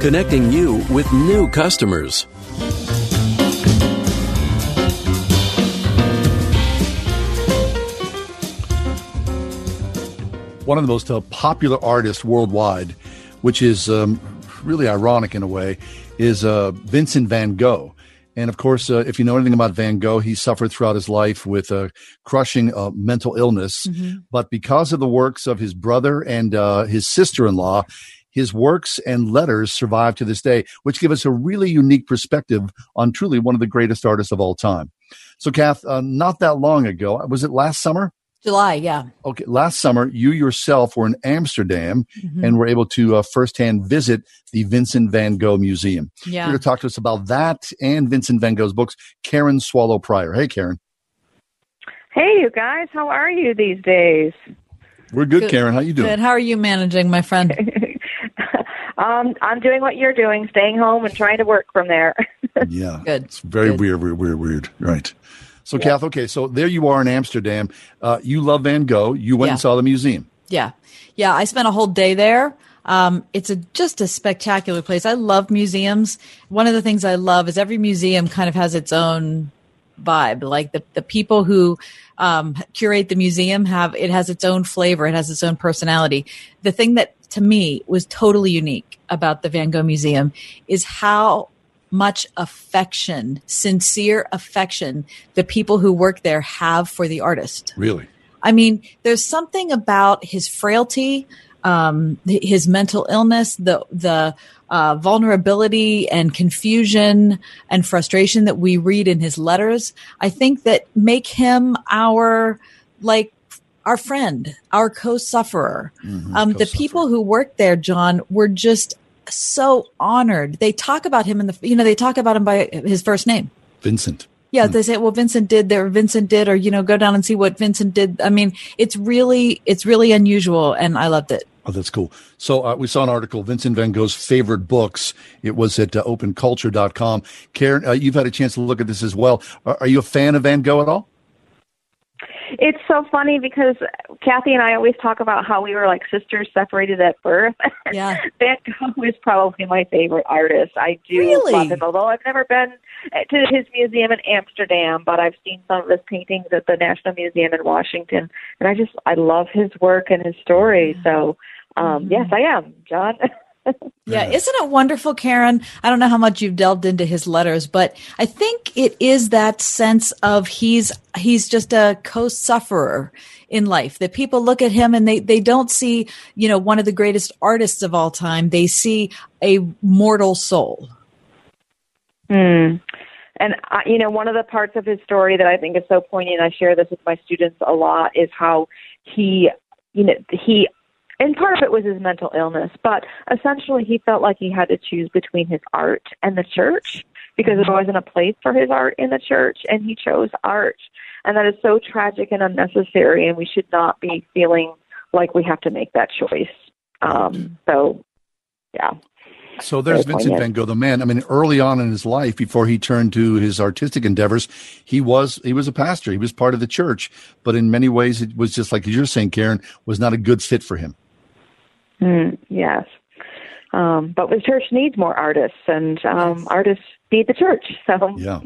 connecting you with new customers. one of the most uh, popular artists worldwide, which is um, really ironic in a way, is uh, Vincent van Gogh. And of course, uh, if you know anything about Van Gogh, he suffered throughout his life with a crushing uh, mental illness. Mm-hmm. But because of the works of his brother and uh, his sister in law, his works and letters survive to this day, which give us a really unique perspective on truly one of the greatest artists of all time. So, Kath, uh, not that long ago, was it last summer? July, yeah. Okay, last summer, you yourself were in Amsterdam Mhm. and were able to uh, firsthand visit the Vincent van Gogh Museum. Yeah. Here to talk to us about that and Vincent van Gogh's books, Karen Swallow Prior. Hey, Karen. Hey, you guys, how are you these days? We're good, Karen. How you doing? Good. How are you managing, my friend? Um, I'm doing what you're doing, staying home and trying to work from there. Yeah. Good. It's very weird, weird, weird, weird. Right. So, Kath, okay, so there you are in Amsterdam. Uh, you love Van Gogh. You went Yeah. and saw the museum. Yeah. Yeah. I spent a whole day there. Um, it's a, just a spectacular place. I love museums. One of the things I love is every museum kind of has its own vibe. Like the, the people who um, curate the museum have, it has its own flavor. It has its own personality. The thing that to me was totally unique about the Van Gogh Museum is how much affection, sincere affection, the people who work there have for the artist. Really? I mean, there's something about his frailty, um, his mental illness, the the uh, vulnerability and confusion and frustration that we read in his letters. I think that make him our like our friend, our co-sufferer. um, the people who worked there, John, were just so honored. They talk about him in the you know they talk about him by his first name. Vincent. Yeah, they say, well, Vincent did there, Vincent did, or, you know, go down and see what Vincent did. I mean, it's really, it's really unusual and I loved it. Oh, that's cool. So uh, we saw an article, Vincent van Gogh's favorite books. It was at uh, openculture.com. Karen, uh, you've had a chance to look at this as well. Are, are you a fan of Van Gogh at all? It's so funny because Kathy and I always talk about how we were like sisters separated at birth. Yeah. Van Gogh is probably my favorite artist. I do Really? love him, although I've never been to his museum in Amsterdam, but I've seen some of his paintings at the National Museum in Washington, and I just I love his work and his story. So, um, yes, I am, John. Yeah. Isn't it wonderful, Karen? I don't know how much you've delved into his letters, but I think it is that sense of he's, he's just a co-sufferer in life that people look at him and they, they don't see, you know, one of the greatest artists of all time. They see a mortal soul. Hmm. And uh, you know, one of the parts of his story that I think is so poignant, I share this with my students a lot, is how he, you know, he, and part of it was his mental illness, but essentially he felt like he had to choose between his art and the church because there wasn't a place for his art in the church, and he chose art, and that is so tragic and unnecessary, and we should not be feeling like we have to make that choice. Um, so, yeah. So there's Very Vincent poignant. van Gogh, the man. I mean, early on in his life, before he turned to his artistic endeavors, he was he was a pastor. He was part of the church, but in many ways, it was just like you're saying, Karen, was not a good fit for him. Mm, yes. Um, but the church needs more artists, and um, artists need the church. So, Yeah.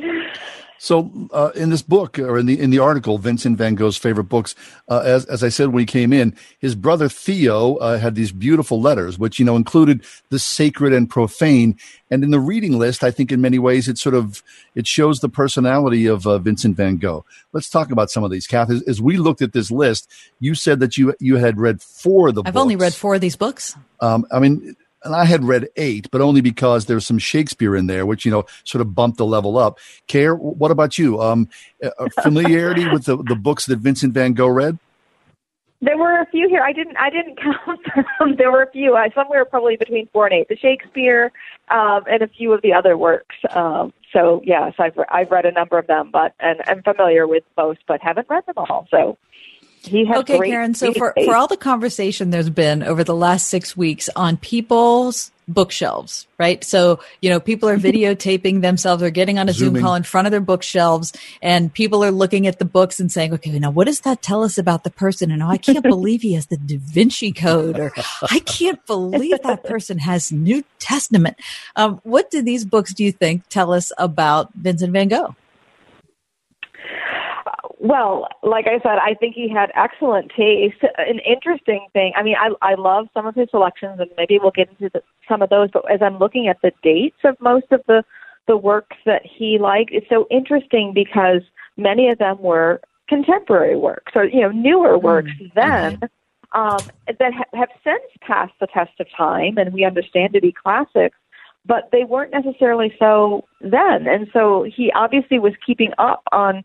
So uh, in this book or in the in the article, Vincent Van Gogh's favorite books, uh, as as I said when he came in, his brother Theo uh, had these beautiful letters, which you know included the sacred and profane. And in the reading list, I think in many ways it sort of it shows the personality of uh, Vincent Van Gogh. Let's talk about some of these. Kath, as, as we looked at this list, you said that you you had read four of the I've books. only read four of these books. Um, I mean, and I had read eight, but only because there's some Shakespeare in there, which you know sort of bumped the level up. Care, what about you? Um, uh, familiarity with the the books that Vincent Van Gogh read? There were a few here. I didn't. I didn't count them. there were a few. I somewhere probably between four and eight. The Shakespeare, um, and a few of the other works. Um, so yes, I've re- I've read a number of them, but and I'm familiar with most, but haven't read them all. So okay, great Karen. So for, for all the conversation there's been over the last six weeks on people's bookshelves, right? So, you know, people are videotaping themselves or getting on a Zoom call in front of their bookshelves and people are looking at the books and saying, okay, now what does that tell us about the person? And oh, I can't believe he has the Da Vinci Code or I can't believe that person has New Testament. Um, what do these books, do you think, tell us about Vincent van Gogh? Well, like I said, I think he had excellent taste. An interesting thing. I mean, I I love some of his selections, and maybe we'll get into the, some of those. But as I'm looking at the dates of most of the the works that he liked, it's so interesting because many of them were contemporary works or you know newer works mm. then. Mm-hmm. Um, that ha- have since passed the test of time, and we understand to be classics but they weren't necessarily so then. And so he obviously was keeping up on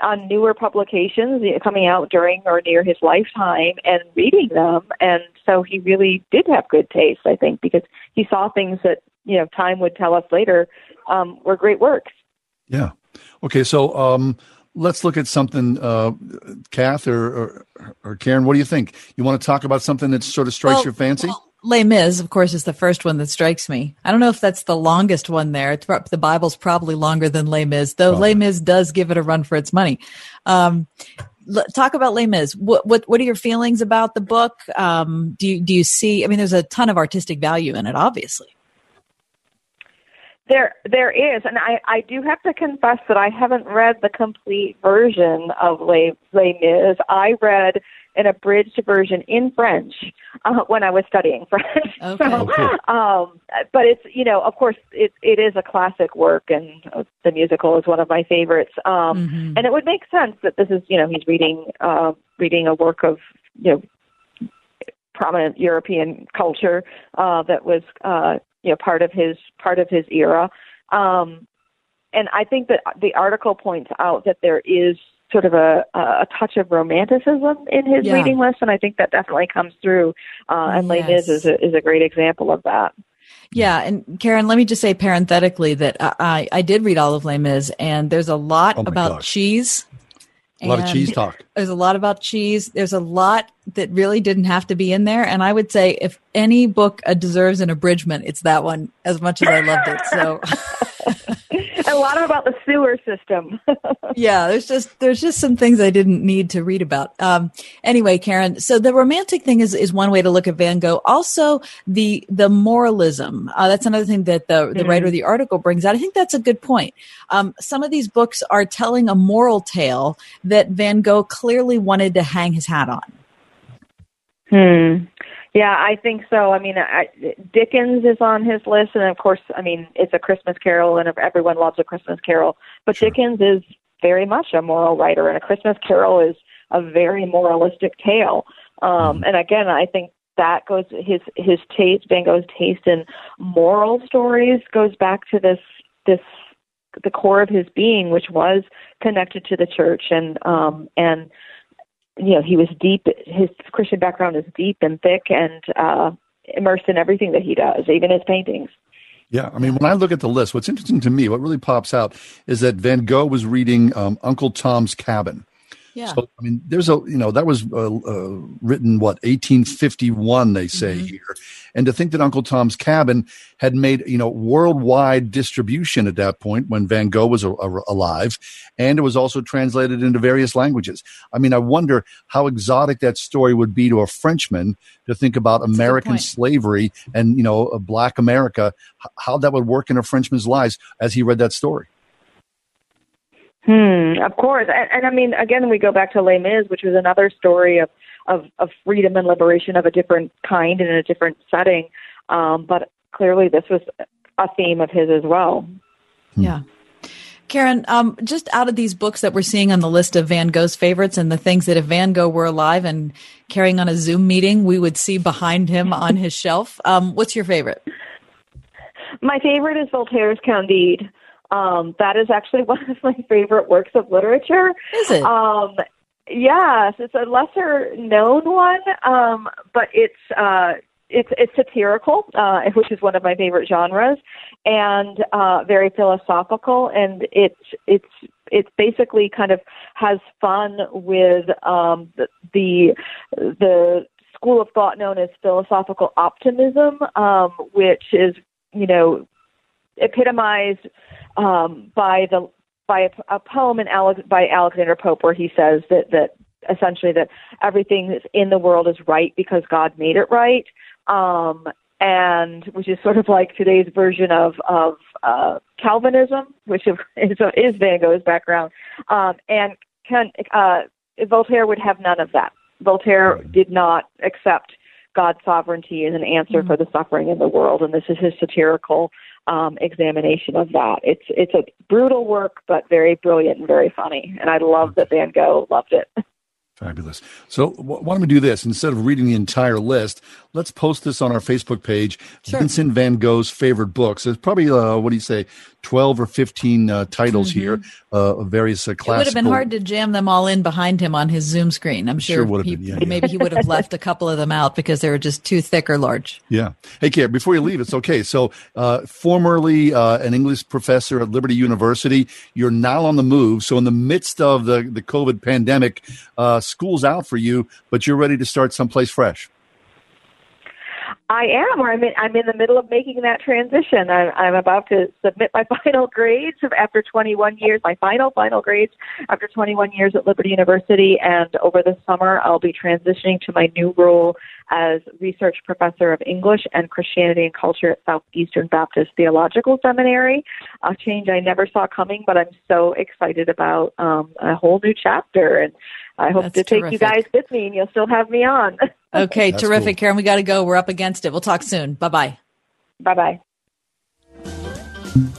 on newer publications coming out during or near his lifetime and reading them. And so he really did have good taste i think because he saw things that you know time would tell us later um, were great works. Yeah. Okay so um, let's look at something uh, kath or, or, or karen what do you think? You want to talk about something that sort of strikes well, your fancy? well, Les Mis, of course, is the first one that strikes me. I don't know if that's the longest one there. It's, the Bible's probably longer than Les Mis, though oh. Les Mis does give it a run for its money. Um, talk about Les Mis. What, what, what are your feelings about the book? Um, do you, do you see, I mean, there's a ton of artistic value in it, obviously. There, there is, and I, I do have to confess that I haven't read the complete version of Les, Les Mis. I read an abridged version in French uh, when I was studying French. Okay. so, um, but it's you know, of course, it it is a classic work, and the musical is one of my favorites. Um, mm-hmm. And it would make sense that this is you know he's reading uh, reading a work of you know prominent European culture uh, that was uh, you know part of his part of his era. Um, and I think that the article points out that there is sort of a, a touch of romanticism in his yeah. reading list, and I think that definitely comes through. Uh, and yes. Les is a, is a great example of that. Yeah, and Karen, let me just say parenthetically that I, I did read all of Les Mis, and there's a lot oh about gosh. cheese. A lot of cheese talk. There's a lot about cheese. There's a lot that really didn't have to be in there. And I would say if any book deserves an abridgment, it's that one as much as I loved it. So a lot of about the sewer system. yeah, there's just there's just some things I didn't need to read about. Um, anyway, Karen, so the romantic thing is is one way to look at Van Gogh. Also, the the moralism. Uh, that's another thing that the the mm-hmm. writer of the article brings out. I think that's a good point. Um, some of these books are telling a moral tale that Van Gogh clearly wanted to hang his hat on. Hmm. Yeah, I think so. I mean, I, Dickens is on his list, and of course, I mean, it's a Christmas Carol, and everyone loves a Christmas Carol. But sure. Dickens is very much a moral writer, and a Christmas Carol is a very moralistic tale. Um, mm-hmm. And again, I think that goes his his taste, Van Gogh's taste in moral stories, goes back to this this the core of his being, which was connected to the church and um, and you know, he was deep. His Christian background is deep and thick and uh, immersed in everything that he does, even his paintings. Yeah, I mean, when I look at the list, what's interesting to me, what really pops out, is that Van Gogh was reading um, Uncle Tom's Cabin, yeah. So I mean, there's a you know that was uh, uh, written what 1851 they say mm-hmm. here, and to think that Uncle Tom's Cabin had made you know worldwide distribution at that point when Van Gogh was a, a, alive, and it was also translated into various languages. I mean, I wonder how exotic that story would be to a Frenchman to think about That's American slavery and you know Black America, how that would work in a Frenchman's lives as he read that story. Hmm, of course. And, and I mean, again, we go back to Les Mis, which was another story of, of, of freedom and liberation of a different kind and in a different setting. Um, but clearly, this was a theme of his as well. Hmm. Yeah. Karen, um, just out of these books that we're seeing on the list of Van Gogh's favorites and the things that if Van Gogh were alive and carrying on a Zoom meeting, we would see behind him on his shelf, um, what's your favorite? My favorite is Voltaire's Candide. Um, that is actually one of my favorite works of literature. Is it? Um, yes, it's a lesser known one, um, but it's uh, it's it's satirical, uh, which is one of my favorite genres, and uh, very philosophical, and it's it's it's basically kind of has fun with um, the, the the school of thought known as philosophical optimism, um, which is you know epitomized um, by the by a, a poem in Alex, by Alexander Pope where he says that that essentially that everything that's in the world is right because God made it right, um, and which is sort of like today's version of of uh, Calvinism, which is is Van Gogh's background, um, and can, uh, Voltaire would have none of that. Voltaire did not accept God's sovereignty is an answer for the suffering in the world, and this is his satirical um, examination of that. It's it's a brutal work, but very brilliant and very funny, and I love that Van Gogh loved it. Fabulous. So, wh- why don't we do this? Instead of reading the entire list, let's post this on our Facebook page. Vincent Van Gogh's favorite books. There's probably, uh, what do you say, 12 or 15 uh, titles here uh, of various uh, Mm-hmm. It would have been hard to jam them all in behind him on his Zoom screen. I'm Sure sure, would have he, been, yeah, yeah. maybe he would have left a couple of them out because they were just too thick or large. Yeah. Hey, Kate, before you leave, it's okay. So, uh, formerly uh, an English professor at Liberty University, you're now on the move. So, in the midst of the, the COVID pandemic, uh, school's out for you, but you're ready to start someplace fresh. I am, or I'm in, I'm in the middle of making that transition. I'm, I'm about to submit my final grades after 21 years, my final, final grades after 21 years at Liberty University. And over the summer, I'll be transitioning to my new role as research professor of English and Christianity and culture at Southeastern Baptist Theological Seminary. A change I never saw coming, but I'm so excited about um, a whole new chapter. And I hope That's to take you guys with me and you'll still have me on. Okay, terrific, Karen. We got to go. We're up against it. We'll talk soon. Bye bye. Bye bye.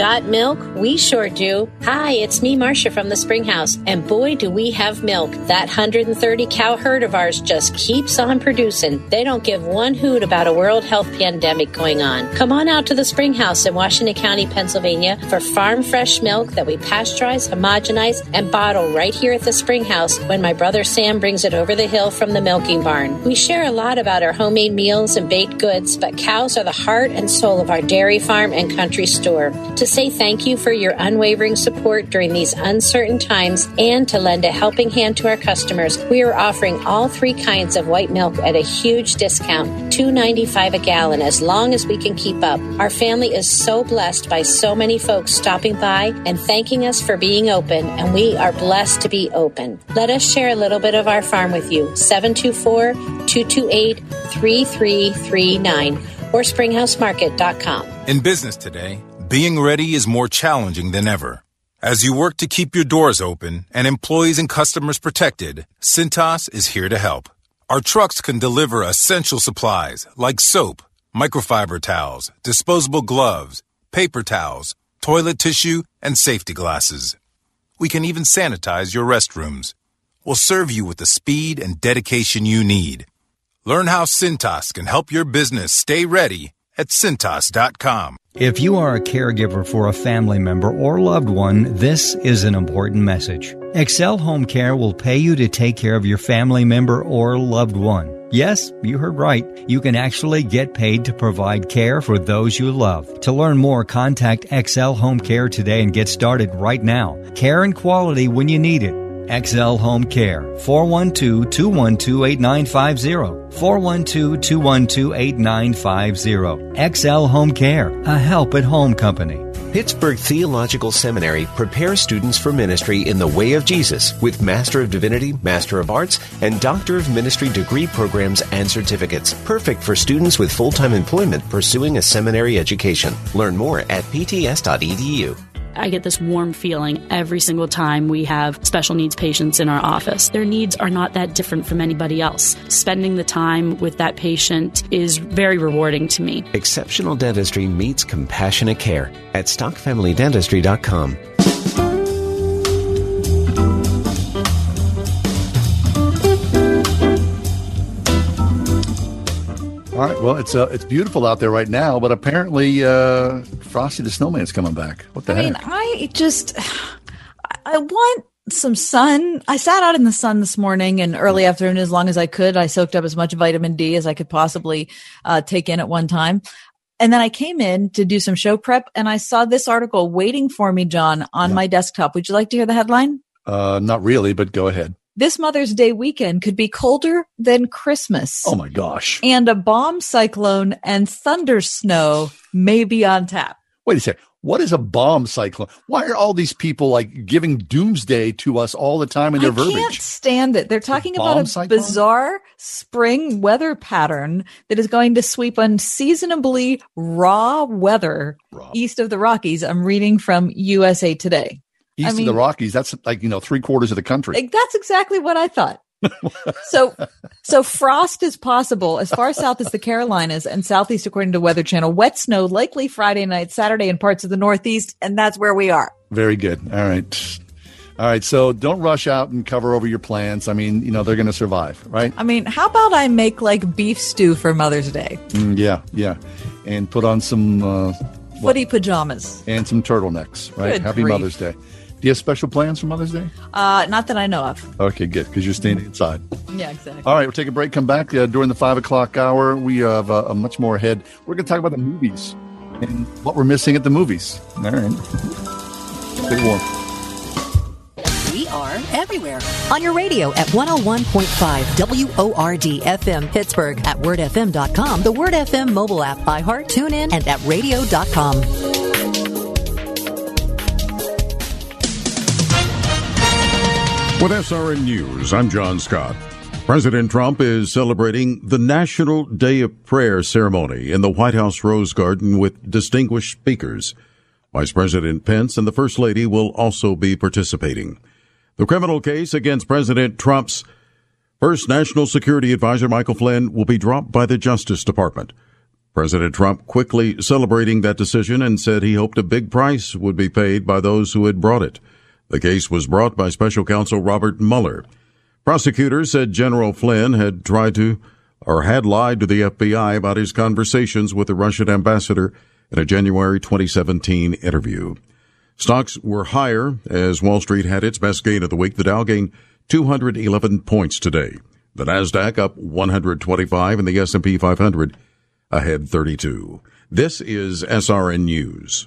Got milk? We sure do. Hi, it's me, Marcia from the Springhouse, and boy, do we have milk. That 130 cow herd of ours just keeps on producing. They don't give one hoot about a world health pandemic going on. Come on out to the Springhouse in Washington County, Pennsylvania for farm fresh milk that we pasteurize, homogenize, and bottle right here at the Springhouse when my brother Sam brings it over the hill from the milking barn. We share a lot about our homemade meals and baked goods, but cows are the heart and soul of our dairy farm and country store. To say thank you for your unwavering support during these uncertain times and to lend a helping hand to our customers, we are offering all three kinds of white milk at a huge discount, $2.95 a gallon, as long as we can keep up. Our family is so blessed by so many folks stopping by and thanking us for being open, and we are blessed to be open. Let us share a little bit of our farm with you. 724 228 3339 or springhousemarket.com. In business today, being ready is more challenging than ever. As you work to keep your doors open and employees and customers protected, Cintas is here to help. Our trucks can deliver essential supplies like soap, microfiber towels, disposable gloves, paper towels, toilet tissue, and safety glasses. We can even sanitize your restrooms. We'll serve you with the speed and dedication you need. Learn how Cintas can help your business stay ready at cintas.com. If you are a caregiver for a family member or loved one, this is an important message. XL Home Care will pay you to take care of your family member or loved one. Yes, you heard right. You can actually get paid to provide care for those you love. To learn more, contact XL Home Care today and get started right now. Care and quality when you need it. XL Home Care, 412-212-8950, 412-212-8950. XL Home Care, a help at home company. Pittsburgh Theological Seminary prepares students for ministry in the way of Jesus with Master of Divinity, Master of Arts, and Doctor of Ministry degree programs and certificates. Perfect for students with full time employment pursuing a seminary education. Learn more at pts.edu. I get this warm feeling every single time we have special needs patients in our office. Their needs are not that different from anybody else. Spending the time with that patient is very rewarding to me. Exceptional dentistry meets compassionate care at stockfamilydentistry.com. All right. Well, it's uh, it's beautiful out there right now, but apparently uh, Frosty the Snowman's coming back. What the I heck? mean, I just I want some sun. I sat out in the sun this morning and early afternoon as long as I could. I soaked up as much vitamin D as I could possibly uh, take in at one time. And then I came in to do some show prep and I saw this article waiting for me, John, on my desktop. Would you like to hear the headline? Uh, not really, but go ahead. This Mother's Day weekend could be colder than Christmas. Oh my gosh. And a bomb cyclone and thunder snow may be on tap. Wait a second. What is a bomb cyclone? Why are all these people like giving doomsday to us all the time in their I verbiage? can't stand it. They're talking about a cyclone? bizarre spring weather pattern that is going to sweep unseasonably raw weather east of the Rockies. I'm reading from USA Today. East I mean, of the Rockies, that's like, you know, three quarters of the country. like, that's exactly what I thought. so, so frost is possible as far south as the Carolinas and southeast, according to Weather Channel. Wet snow likely Friday night, Saturday in parts of the Northeast, and that's where we are. Very good. All right. All right. So don't rush out and cover over your plants. I mean, you know, they're going to survive, right? I mean, how about I make like beef stew for Mother's Day? Mm, yeah. Yeah. And put on some, uh, Footy pajamas. and some turtlenecks, right? Good Happy grief. Mother's Day. Do you have special plans for Mother's Day? Uh, not that I know of. Okay, good. Because you're staying inside. Yeah, exactly. All right, we'll take a break. Come back uh, during the five o'clock hour. We have uh, a much more ahead. We're going to talk about the movies and what we're missing at the movies. All right. Stay warm. We are everywhere. On your radio at 101.5 WORD FM Pittsburgh, at wordfm.com, the Word FM mobile app, by heart, TuneIn, and at radio.com. With SRN News, I'm John Scott. President Trump is celebrating the National Day of Prayer ceremony in the White House Rose Garden with distinguished speakers. Vice President Pence and the First Lady will also be participating. The criminal case against President Trump's first national security advisor, Michael Flynn, will be dropped by the Justice Department. President Trump quickly celebrating that decision and said he hoped a big price would be paid by those who had brought it. The case was brought by special counsel Robert Mueller. Prosecutors said General Flynn had tried to or had lied to the FBI about his conversations with the Russian ambassador in a January 2017 interview. Stocks were higher as Wall Street had its best gain of the week. The Dow gained 211 points today. The Nasdaq up 125 and the S&P 500 ahead 32. This is SRN News.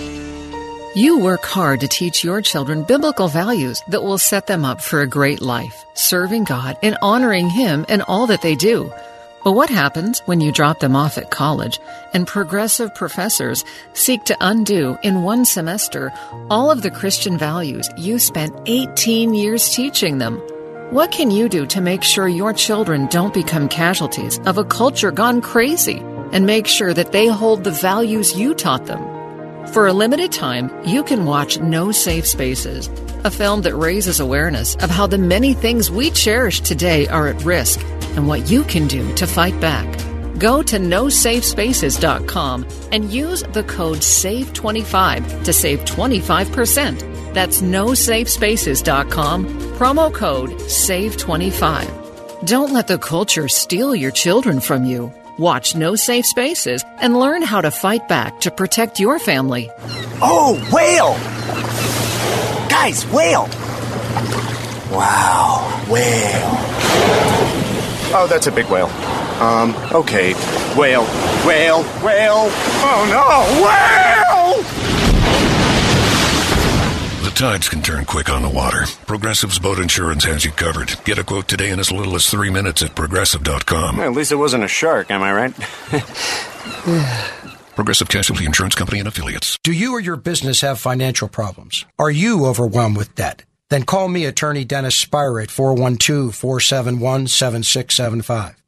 You work hard to teach your children biblical values that will set them up for a great life, serving God and honoring Him in all that they do. But what happens when you drop them off at college and progressive professors seek to undo in one semester all of the Christian values you spent 18 years teaching them? What can you do to make sure your children don't become casualties of a culture gone crazy and make sure that they hold the values you taught them? For a limited time, you can watch No Safe Spaces, a film that raises awareness of how the many things we cherish today are at risk and what you can do to fight back. Go to nosafespaces.com and use the code SAVE25 to save 25%. That's nosafespaces.com, promo code SAVE25. Don't let the culture steal your children from you. Watch No Safe Spaces and learn how to fight back to protect your family. Oh, whale! Guys, whale! Wow, whale. Oh, that's a big whale. Um, okay. Whale, whale, whale. Oh no, whale! The tides can turn quick on the water. Progressive's boat insurance has you covered. Get a quote today in as little as three minutes at progressive.com. At least it wasn't a shark, am I right? Progressive Casualty Insurance Company and affiliates. Do you or your business have financial problems? Are you overwhelmed with debt? Then call me, attorney Dennis Spyra at 412-471-7675.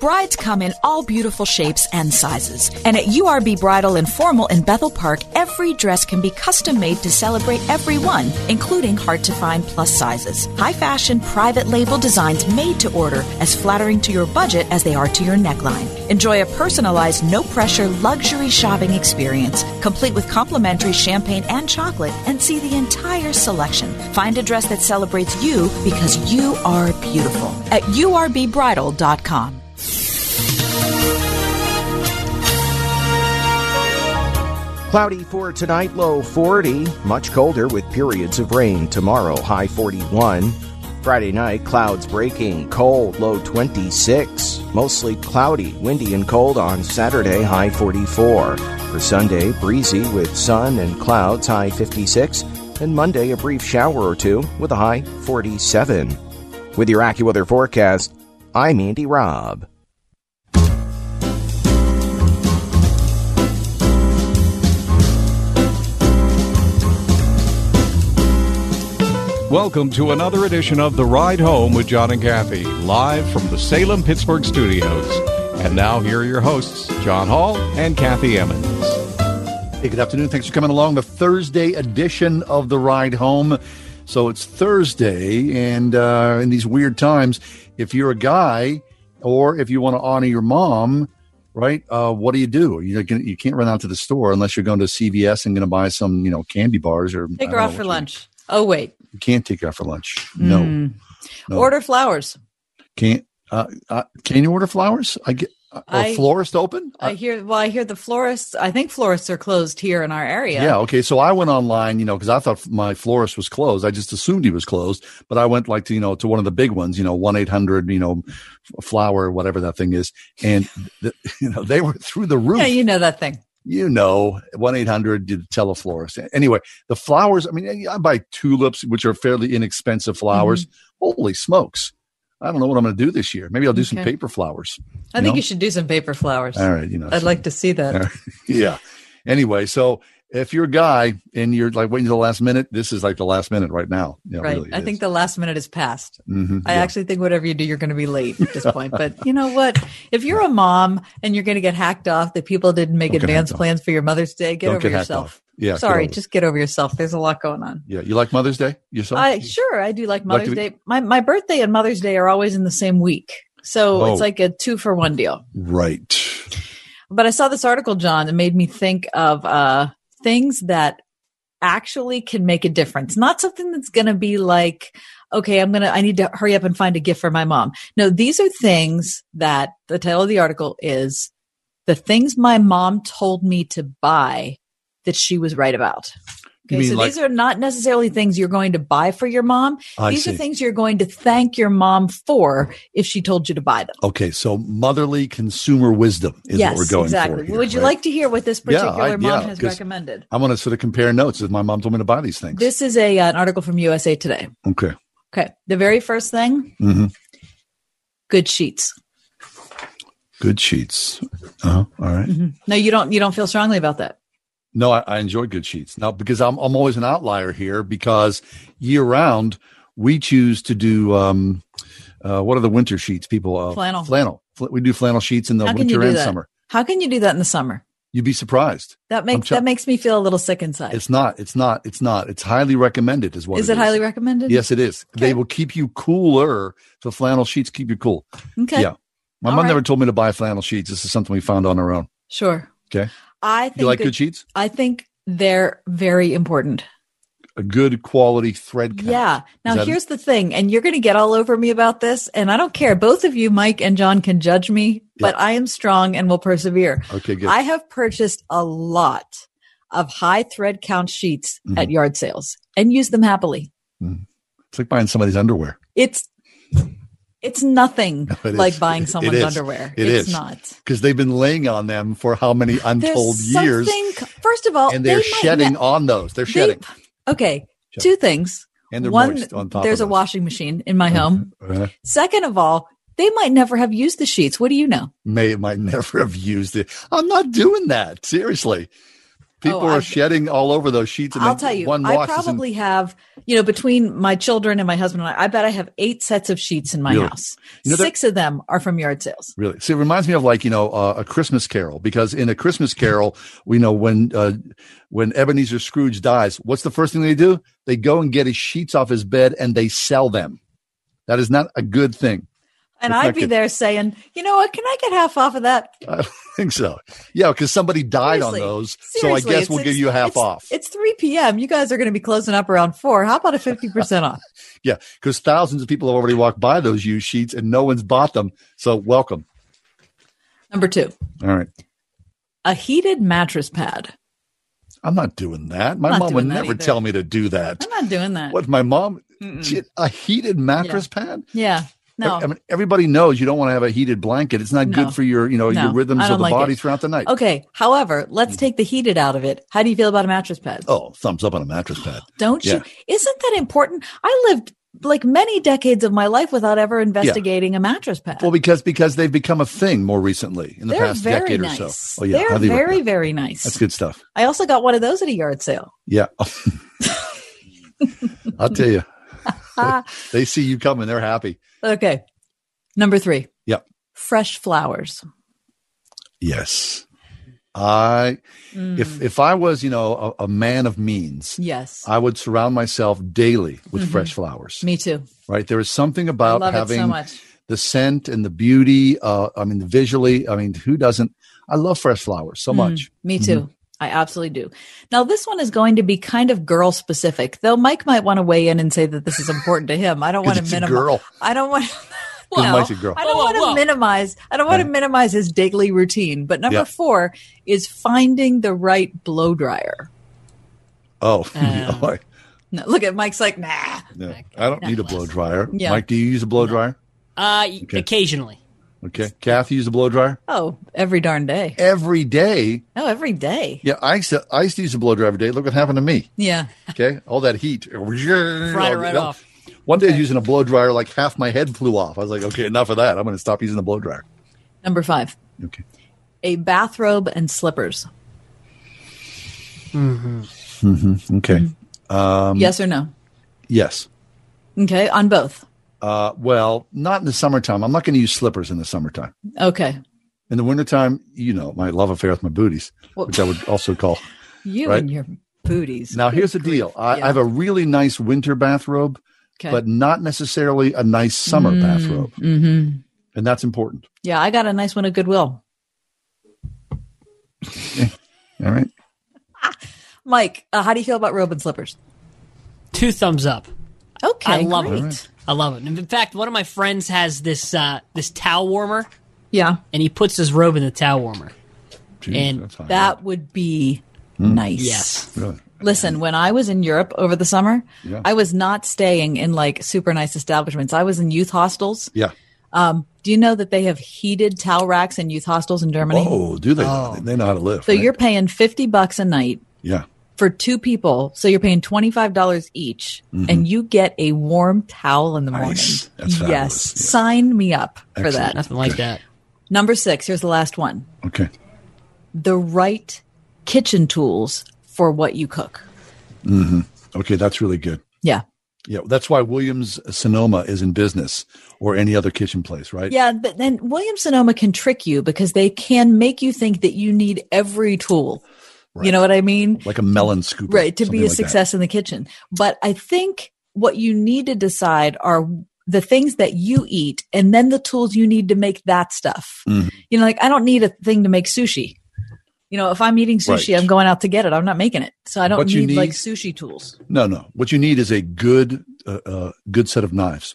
Brides come in all beautiful shapes and sizes. And at URB Bridal and Formal in Bethel Park, every dress can be custom made to celebrate everyone, including hard to find plus sizes. High fashion, private label designs made to order, as flattering to your budget as they are to your neckline. Enjoy a personalized, no pressure luxury shopping experience, complete with complimentary champagne and chocolate, and see the entire selection. Find a dress that celebrates you because you are beautiful at urbbridal.com. Cloudy for tonight, low 40. Much colder with periods of rain tomorrow, high 41. Friday night, clouds breaking, cold, low 26. Mostly cloudy, windy, and cold on Saturday, high 44. For Sunday, breezy with sun and clouds, high 56. And Monday, a brief shower or two with a high 47. With your AccuWeather forecast, I'm Andy Robb. Welcome to another edition of The Ride Home with John and Kathy, live from the Salem Pittsburgh studios. And now, here are your hosts, John Hall and Kathy Emmons. Hey, good afternoon. Thanks for coming along. The Thursday edition of The Ride Home. So it's Thursday, and uh, in these weird times, if you're a guy or if you want to honor your mom, right? Uh, what do you do? You you can't run out to the store unless you're going to CVS and going to buy some, you know, candy bars or Take her off for lunch. Oh, wait. You can't take out for lunch. No. Mm. no. Order flowers. Can't. Uh, uh, can you order flowers? I get. Uh, I- florist open? I hear. Well, I hear the florists. I think florists are closed here in our area. Yeah. Okay. So I went online, you know, because I thought my florist was closed. I just assumed he was closed, but I went like to, you know, to one of the big ones, you know, one eight hundred, you know, flower, whatever that thing is, and the, you know they were through the roof. Yeah, you know that thing. You know, one eight hundred did tell a florist. Anyway, the flowers. I mean, I buy tulips, which are fairly inexpensive flowers. Mm-hmm. Holy smokes! I don't know what I'm going to do this year. Maybe I'll do some paper flowers. I think know? you should do some paper flowers. All right, you know, I'd like to see that. yeah. Anyway, so if you're a guy and you're like waiting to the last minute, this is like the last minute right now. Know, right. really, I think the last minute is past. Mhm, I yeah. actually think whatever you do, you're going to be late at this point. But you know what? If you're a mom and you're going to get hacked off that people didn't make Don't advance plans for your Mother's Day, get Don't over get yourself. Yeah, Sorry, it. just get over yourself. There's a lot going on. Yeah. You like Mother's Day yourself? I sure I do like Like Mother's be- Day. My my birthday and Mother's Day are always in the same week. So Oh. it's like a two for one deal. right. But I saw this article, John, that made me think of uh, things that actually can make a difference. Not something that's going to be like, okay, I'm going to, I need to hurry up and find a gift for my mom. No, these are things that the title of the article is the things my mom told me to buy that she was right about. Okay, so like- these are not necessarily things you're going to buy for your mom. I these are things you're going to thank your mom for if she told you to buy them. Okay. So motherly consumer wisdom is yes, what we're going exactly. for. here, Would you right? like to hear what this Yeah, particular I- mom yeah, has recommended? I want to sort of compare notes if my mom told me to buy these things. This is a uh, an article from USA Today. Okay. Okay, the very first thing, hmm good sheets. Good sheets. Uh-huh. All right. No, you don't. You don't feel strongly about that. No, I, I enjoy good sheets now because I'm I'm always an outlier here because year round we choose to do um uh what are the winter sheets people uh, Flannel. flannel Fl- we do flannel sheets in the How can you winter and that? summer. How can you do that in the summer? You'd be surprised. That makes tell- that makes me feel a little sick inside. It's not. It's not. It's not. It's highly recommended. Is what is it highly recommended? Yes, it is. They will keep you cooler. The flannel sheets keep you cool. Okay. Yeah. My All mom right. never told me to buy flannel sheets. This is something we found on our own. Sure. Okay. I think You like good sheets? I think they're very important. A good quality thread count. Yeah. Now here's the thing, and you're going to get all over me about this, and I don't care. Both of you, Mike and John, can judge me, but I am strong and will persevere. Okay, good. I have purchased a lot of high thread count sheets Mm-hmm. at yard sales and use them happily. It's like buying somebody's underwear. It's it's nothing It is. like buying someone's is. underwear. It it's is. not. because they've been laying on them for how many untold years. First of all, and they're they shedding not- on those. They're they- shedding. Okay, two things. And they're One, moist on top there's a washing machine in my home. Uh, Second of all, they might never have used the sheets. What do you know? may might never have used it. I'm not doing that. Seriously. People Oh, are I've- shedding all over those sheets. And I'll tell you, one I probably have, you know, between my children and my husband and I, I bet I have eight sets of sheets in my Really? house. You know, Six of them are from yard sales. Really? See, it reminds me of like you know uh, a Christmas Carol because in a Christmas Carol, we know when uh, when Ebenezer Scrooge dies, what's the first thing they do? They go and get his sheets off his bed and they sell them. That is not a good thing. And I'd be good. there saying, you know what? Can I get half off of that? I don't think so. Yeah, because somebody died Seriously. on those, Seriously, so I guess we'll give you half it's- off. It's 3 p.m. You guys are going to be closing up around 4. How about a 50% off? Yeah, because thousands of people have already walked by those used sheets and no one's bought them. So welcome. Number two, All right. a heated mattress pad. I'm not doing that. My mom would never either. tell me to do that. I'm not doing that. What my mom? A heated mattress pad? Yeah. No. I mean, everybody knows you don't want to have a heated blanket. It's not No. good for your, you know, No, your rhythms of the like body it. throughout the night. Okay. However, let's hmm. take the heated out of it. How do you feel about a mattress pad? Oh, thumbs up on a mattress pad. Don't Yeah. you? Isn't that important? I lived like many decades of my life without ever investigating a mattress pad. Well, because because they've become a thing more recently in the They're past decade nice. or so. Oh yeah, They're very, very nice. That's good stuff. I also got one of those at a yard sale. Yeah, I'll tell you, they see you coming, they're happy. Okay. Number three, Yep. fresh flowers. Yes. I Mm. if if I was, you know, a, a man of means, Yes. I would surround myself daily with Mhm. fresh flowers. Me too. Right? There is something about so having much. the scent and the beauty. Uh, I mean, visually. I mean, who doesn't? I love fresh flowers so Mm, much. me too. I absolutely do. Now, this one is going to be kind of girl specific, though Mike might want to weigh in and say that this is important to him. I don't 'Cause want it's to a minimize. girl. I don't want. 'Cause Well, Mike's a girl. I don't want to minimize. I don't want to minimize his daily routine. But number Yeah. four is finding the right blow dryer. Oh, Uh, No, look at Mike's like, nah. no, I don't need a blow dryer. Yeah. Mike, do you use a blow dryer? Uh, Okay. occasionally. Okay. Kathy, use a blow dryer Oh, every darn day. every day. Oh, every day. Yeah, I used to, I used to use a blow dryer every day. Look what happened to me. Yeah. Okay, all that heat. Fried it right off. One day I was using a blow dryer, like half my head flew off. I was like, okay, enough of that. I'm going to stop using the blow dryer. Number five. Okay. A bathrobe and slippers. Mm-hmm. Mm-hmm. Okay. Um, yes or no? Yes. Okay, on both. Uh, well, not in the summertime. I'm not going to use slippers in the summertime. Okay. In the wintertime, you know, my love affair with my booties, Well- which I would also call. You Right. and your booties. Now, here's the deal. I, I have a really nice winter bathrobe, Okay. but not necessarily a nice summer Mm, bathrobe. mhm. And that's important. Yeah, I got a nice one at Goodwill. All right. Mike, uh, how do you feel about robe and slippers? Two thumbs up. Okay, I love great. it. I love it. And in fact, one of my friends has this uh, this towel warmer. Yeah. And he puts his robe in the towel warmer. and That would be nice. Yes. Really? Listen, when I was in Europe over the summer, Yeah. I was not staying in like super nice establishments. I was in youth hostels. Yeah. Um, do you know that they have heated towel racks in youth hostels in Germany? Oh, do they? They know how to live. so right? you're paying 50 bucks a night yeah. For two people. So you're paying $25 each Mhm. and you get a warm towel in the morning. Nice. That's fabulous. yes. Sign me up for that. Nothing like that. Number six, here's the last one. Okay. The right kitchen tools for what you cook. hmm Okay, that's really good. Yeah. Yeah, that's why Williams Sonoma is in business or any other kitchen place, right? Yeah, but then Williams Sonoma can trick you because they can make you think that you need every tool. You know what I mean? Like a melon scoop. Right, to be a like that. success in the kitchen. But I think what you need to decide are the things that you eat and then the tools you need to make that stuff. Mhm. You know, like I don't need a thing to make sushi. You know, if I'm eating sushi, Right. I'm going out to get it. I'm not making it. So I don't you need, like sushi tools. No, no. What you need is a good, uh, uh, good set of knives,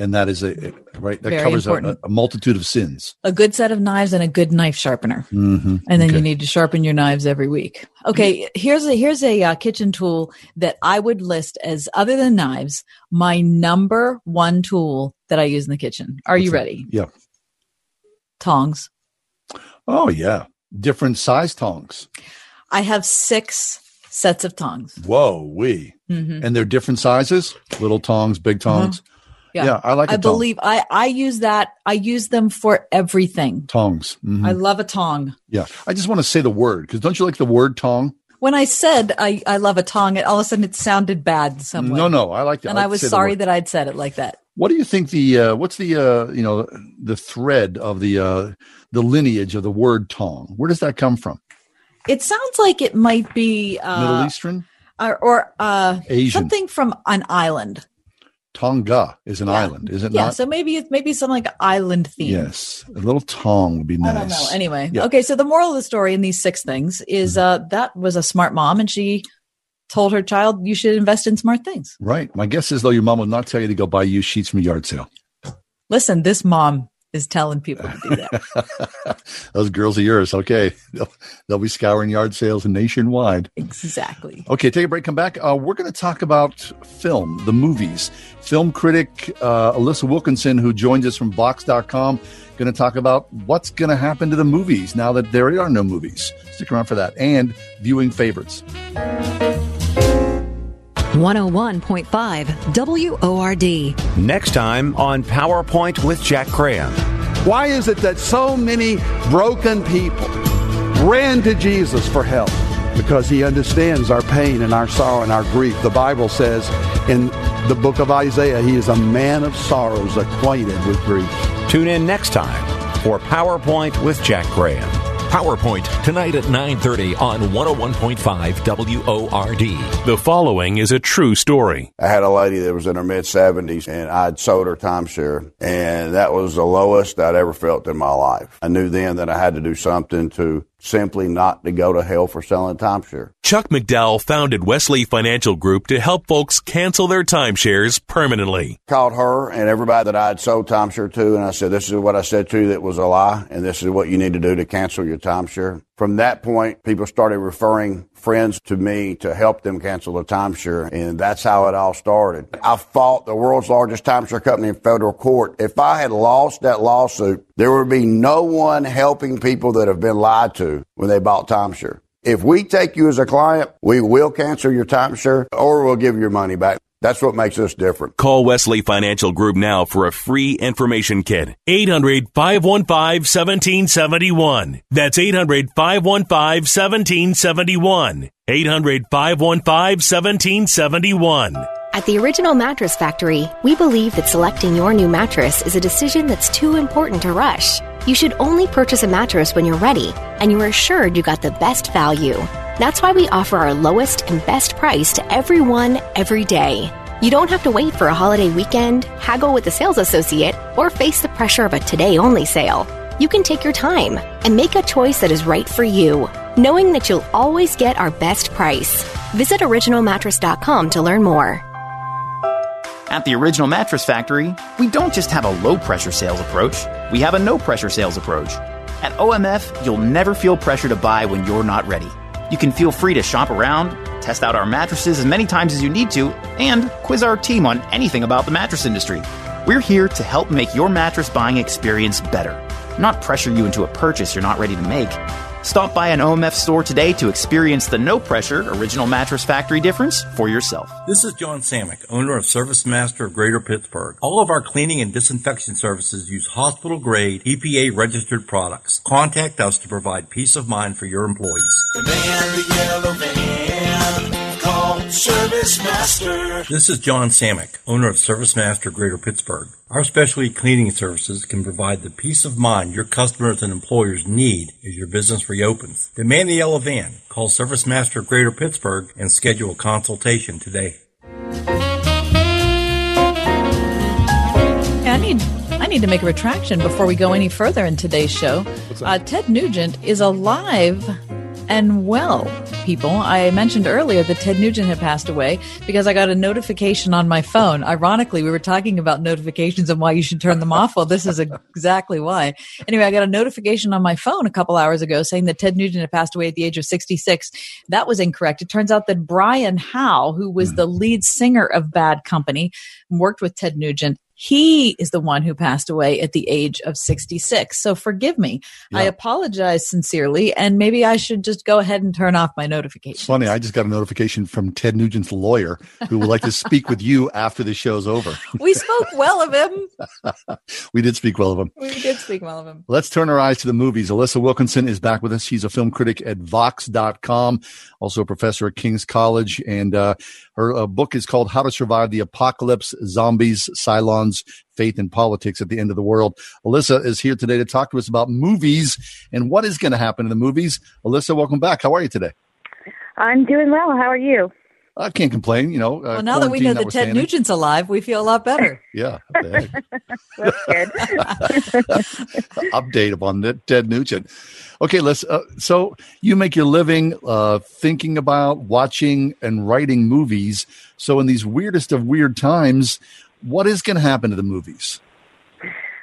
and that is a right. That Very covers a, a multitude of sins. A good set of knives and a good knife sharpener. Mm-hmm. and then you need to sharpen your knives every week. Okay, here's a here's a uh, kitchen tool that I would list as other than knives, my number one tool that I use in the kitchen. Are you ready? Yeah. Tongs. Oh yeah. Different size tongs. I have six sets of tongs. Whoa, we. Mhm. And they're different sizes, little tongs, big tongs. Yeah, I like I believe I I use that. I use them for everything. Tongs. Mhm. I love a tong. yeah. I just want to say the word because don't you like the word tong? When I said I, I love a tong, it, all of a sudden it sounded bad some. No, no, I like that. And I was sorry that I'd said it like that. What do you think the uh, what's the uh, you know the thread of the uh, the lineage of the word tong? Where does that come from? It sounds like it might be uh, Middle Eastern? or, or uh, Asian. something from an island. Tonga is an island, is it yeah, not? so maybe it's maybe some like island theme. yes, a little tong would be nice. I don't know. Anyway, Yeah. okay. So the moral of the story in these six things is uh, that was a smart mom, and she told her child, "You should invest in smart things." Right. My guess is though your mom would not tell you to go buy used sheets from a yard sale. Listen, this mom is telling people to do that. Those girls are yours. Okay, they'll, they'll be scouring yard sales nationwide. exactly. Okay, take a break. Come back. Uh, we're going to talk about film, the movies. Film critic uh, Alissa Wilkinson, who joins us from Vox.com, going to talk about what's going to happen to the movies now that there are no movies. Stick around for that and viewing favorites. 101.5 WORD. Next time on PowerPoint with Jack Graham. Why is it that so many broken people ran to Jesus for help? Because he understands our pain and our sorrow and our grief. The Bible says in the book of Isaiah, he is a man of sorrows, acquainted with grief. Tune in next time for PowerPoint with Jack Graham. PowerPoint tonight at 9:30 on 101.5 WORD. The following is a true story. I had a lady that was in her mid 70s and I'd sold her timeshare and that was the lowest I'd ever felt in my life. I knew then that I had to do something to simply not to go to hell for selling timeshare. Chuck McDowell founded Wesley Financial Group to help folks cancel their timeshares permanently. Called her and everybody that I had sold timeshare to and I said, this is what I said to you that was a lie and this is what you need to do to cancel your timeshare. From that point, people started referring friends to me to help them cancel the timeshare, and that's how it all started. I fought the world's largest timeshare company in federal court. If I had lost that lawsuit, there would be no one helping people that have been lied to when they bought timeshare. If we take you as a client, we will cancel your timeshare or we'll give your money back. That's what makes us different. Call Wesley Financial Group now for a free information kit. 800 515 1771. That's 800 515 1771. 800 515 1771. At the Original Mattress Factory, we believe that selecting your new mattress is a decision that's too important to rush. You should only purchase a mattress when you're ready and you are assured you got the best value. That's why we offer our lowest and best price to everyone, every day. You don't have to wait for a holiday weekend, haggle with a sales associate, or face the pressure of a today only sale. You can take your time and make a choice that is right for you, knowing that you'll always get our best price. Visit originalmattress.com to learn more. At the Original Mattress Factory, we don't just have a low pressure sales approach, we have a no pressure sales approach. At OMF, you'll never feel pressure to buy when you're not ready. You can feel free to shop around, test out our mattresses as many times as you need to, and quiz our team on anything about the mattress industry. We're here to help make your mattress buying experience better, not pressure you into a purchase you're not ready to make. Stop by an OMF store today to experience the no pressure Original Mattress Factory difference for yourself. This is John Samick, owner of Service Master of Greater Pittsburgh. All of our cleaning and disinfection services use hospital grade EPA registered products. Contact us to provide peace of mind for your employees. The man, the yellow van, call Service Master. This is John Samick, owner of Service Master Greater Pittsburgh. Our specialty cleaning services can provide the peace of mind your customers and employers need as your business reopens. Demand the yellow van. Call Service Master Greater Pittsburgh and schedule a consultation today. I need I need to make a retraction before we go any further in today's show. Uh, Ted Nugent is alive and well, people. I mentioned earlier that Ted Nugent had passed away because I got a notification on my phone. Ironically, we were talking about notifications and why you should turn them off. Well, this is exactly why. Anyway, I got a notification on my phone a couple hours ago saying that Ted Nugent had passed away at the age of 66. That was incorrect. It turns out that Brian Howe, who was hmm. the lead singer of Bad Company, worked with Ted Nugent He is the one who passed away at the age of 66. So forgive me. I apologize sincerely, and maybe I should just go ahead and turn off my notifications. It's funny. I just got a notification from Ted Nugent's lawyer who would like to speak with you after the show's over. We spoke well of him. we did speak well of him. We did speak well of him. Let's turn our eyes to the movies. Alissa Wilkinson is back with us. She's a film critic at Vox.com, also a professor at King's College. And uh, her uh, book is called How to Survive the Apocalypse Zombies, Cylons, Faith in Politics at the End of the World. Alissa is here today to talk to us about movies and what is going to happen in the movies. Alissa, welcome back. How are you today? I'm doing well. How are you? I can't complain. You know, uh, Well, now that we know quarantine that Ted notwithstanding. Nugent's alive, we feel a lot better. Yeah. update upon Ned- Ted Nugent. Okay, let's. Uh, so you make your living uh, thinking about watching and writing movies. So in these weirdest of weird times, what is going to happen to the movies?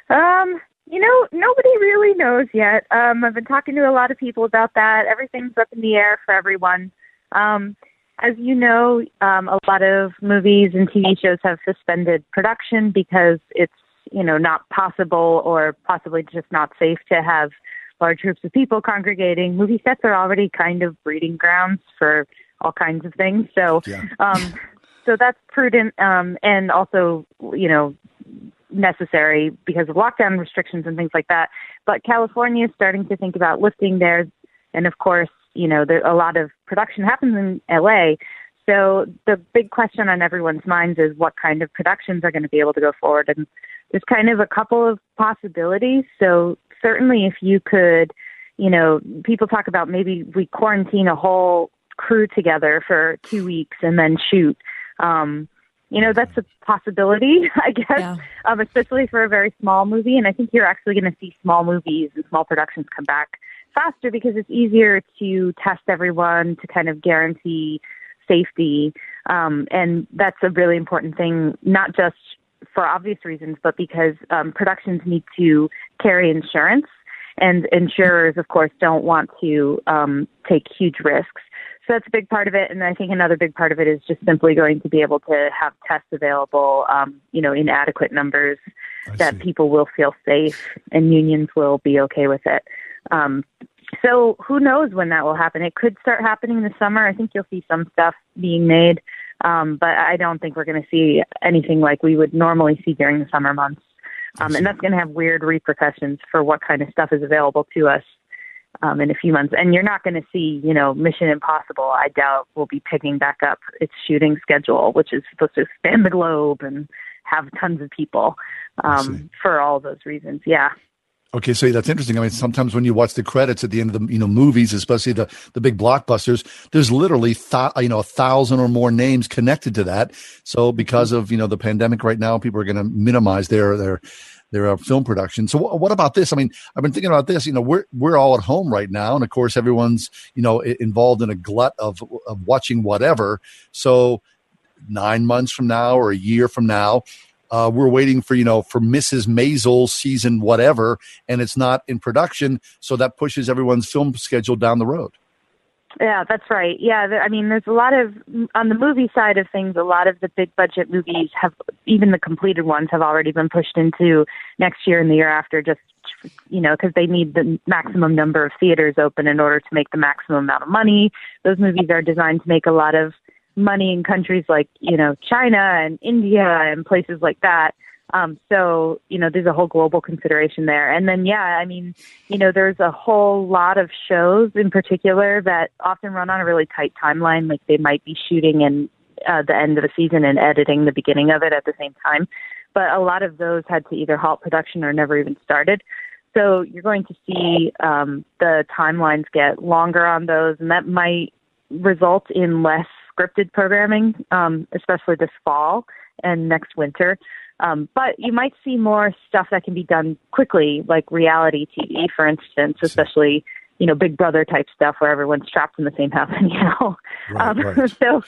Um, you know, nobody really knows yet. Um, I've been talking to a lot of people about that. Everything's up in the air for everyone. Um, as you know, um, a lot of movies and TV shows have suspended production because it's you know not possible or possibly just not safe to have large groups of people congregating. Movie sets are already kind of breeding grounds for all kinds of things. So, um, so that's prudent um, and also you know necessary because of lockdown restrictions and things like that. But California is starting to think about lifting theirs, and of course, you know, there, a lot of production happens in LA. So the big question on everyone's minds is what kind of productions are going to be able to go forward, and there's kind of a couple of possibilities. So certainly, if you could, you know, people talk about maybe we quarantine a whole crew together for two weeks and then shoot. Um, you know, that's a possibility, I guess, um, especially for a very small movie. And I think you're actually going to see small movies and small productions come back faster because it's easier to test everyone to kind of guarantee safety. Um, and that's a really important thing, not just for obvious reasons, but because um, productions need to carry insurance. And insurers, of course, don't want to um, take huge risks. So that's a big part of it. And I think another big part of it is just simply going to be able to have tests available, um, you know, in adequate numbers that people will feel safe and unions will be okay with it. Um, so who knows when that will happen? It could start happening this summer. I think you'll see some stuff being made, um, but I don't think we're going to see anything like we would normally see during the summer months. Um, and that's going to have weird repercussions for what kind of stuff is available to us um, in a few months. And you're not going to see, you know, Mission Impossible. I doubt will be picking back up its shooting schedule, which is supposed to span the globe and have tons of people um, for all those reasons. Yeah. Okay, so that's interesting. I mean, sometimes when you watch the credits at the end of the you know movies, especially the the big blockbusters, there's literally th- you know a thousand or more names connected to that. So because of you know the pandemic right now, people are going to minimize their their their uh, film production. So wh- what about this? I mean, I've been thinking about this. You know, we're we're all at home right now, and of course, everyone's you know involved in a glut of of watching whatever. So nine months from now or a year from now. Uh, we're waiting for you know for Mrs. Maisel season whatever, and it's not in production, so that pushes everyone's film schedule down the road. Yeah, that's right. Yeah, I mean, there's a lot of on the movie side of things. A lot of the big budget movies have, even the completed ones, have already been pushed into next year and the year after. Just you know, because they need the maximum number of theaters open in order to make the maximum amount of money. Those movies are designed to make a lot of money in countries like you know China and India and places like that. Um, so you know, there's a whole global consideration there. And then yeah, I mean, you know, there's a whole lot of shows in particular that often run on a really tight timeline. Like they might be shooting in uh, the end of a season and editing the beginning of it at the same time. But a lot of those had to either halt production or never even started. So you're going to see um, the timelines get longer on those, and that might result in less scripted programming, um, especially this fall and next winter. Um, but you might see more stuff that can be done quickly, like reality TV, for instance, especially you know Big Brother type stuff where everyone's trapped in the same house anyhow. Right, um, right. So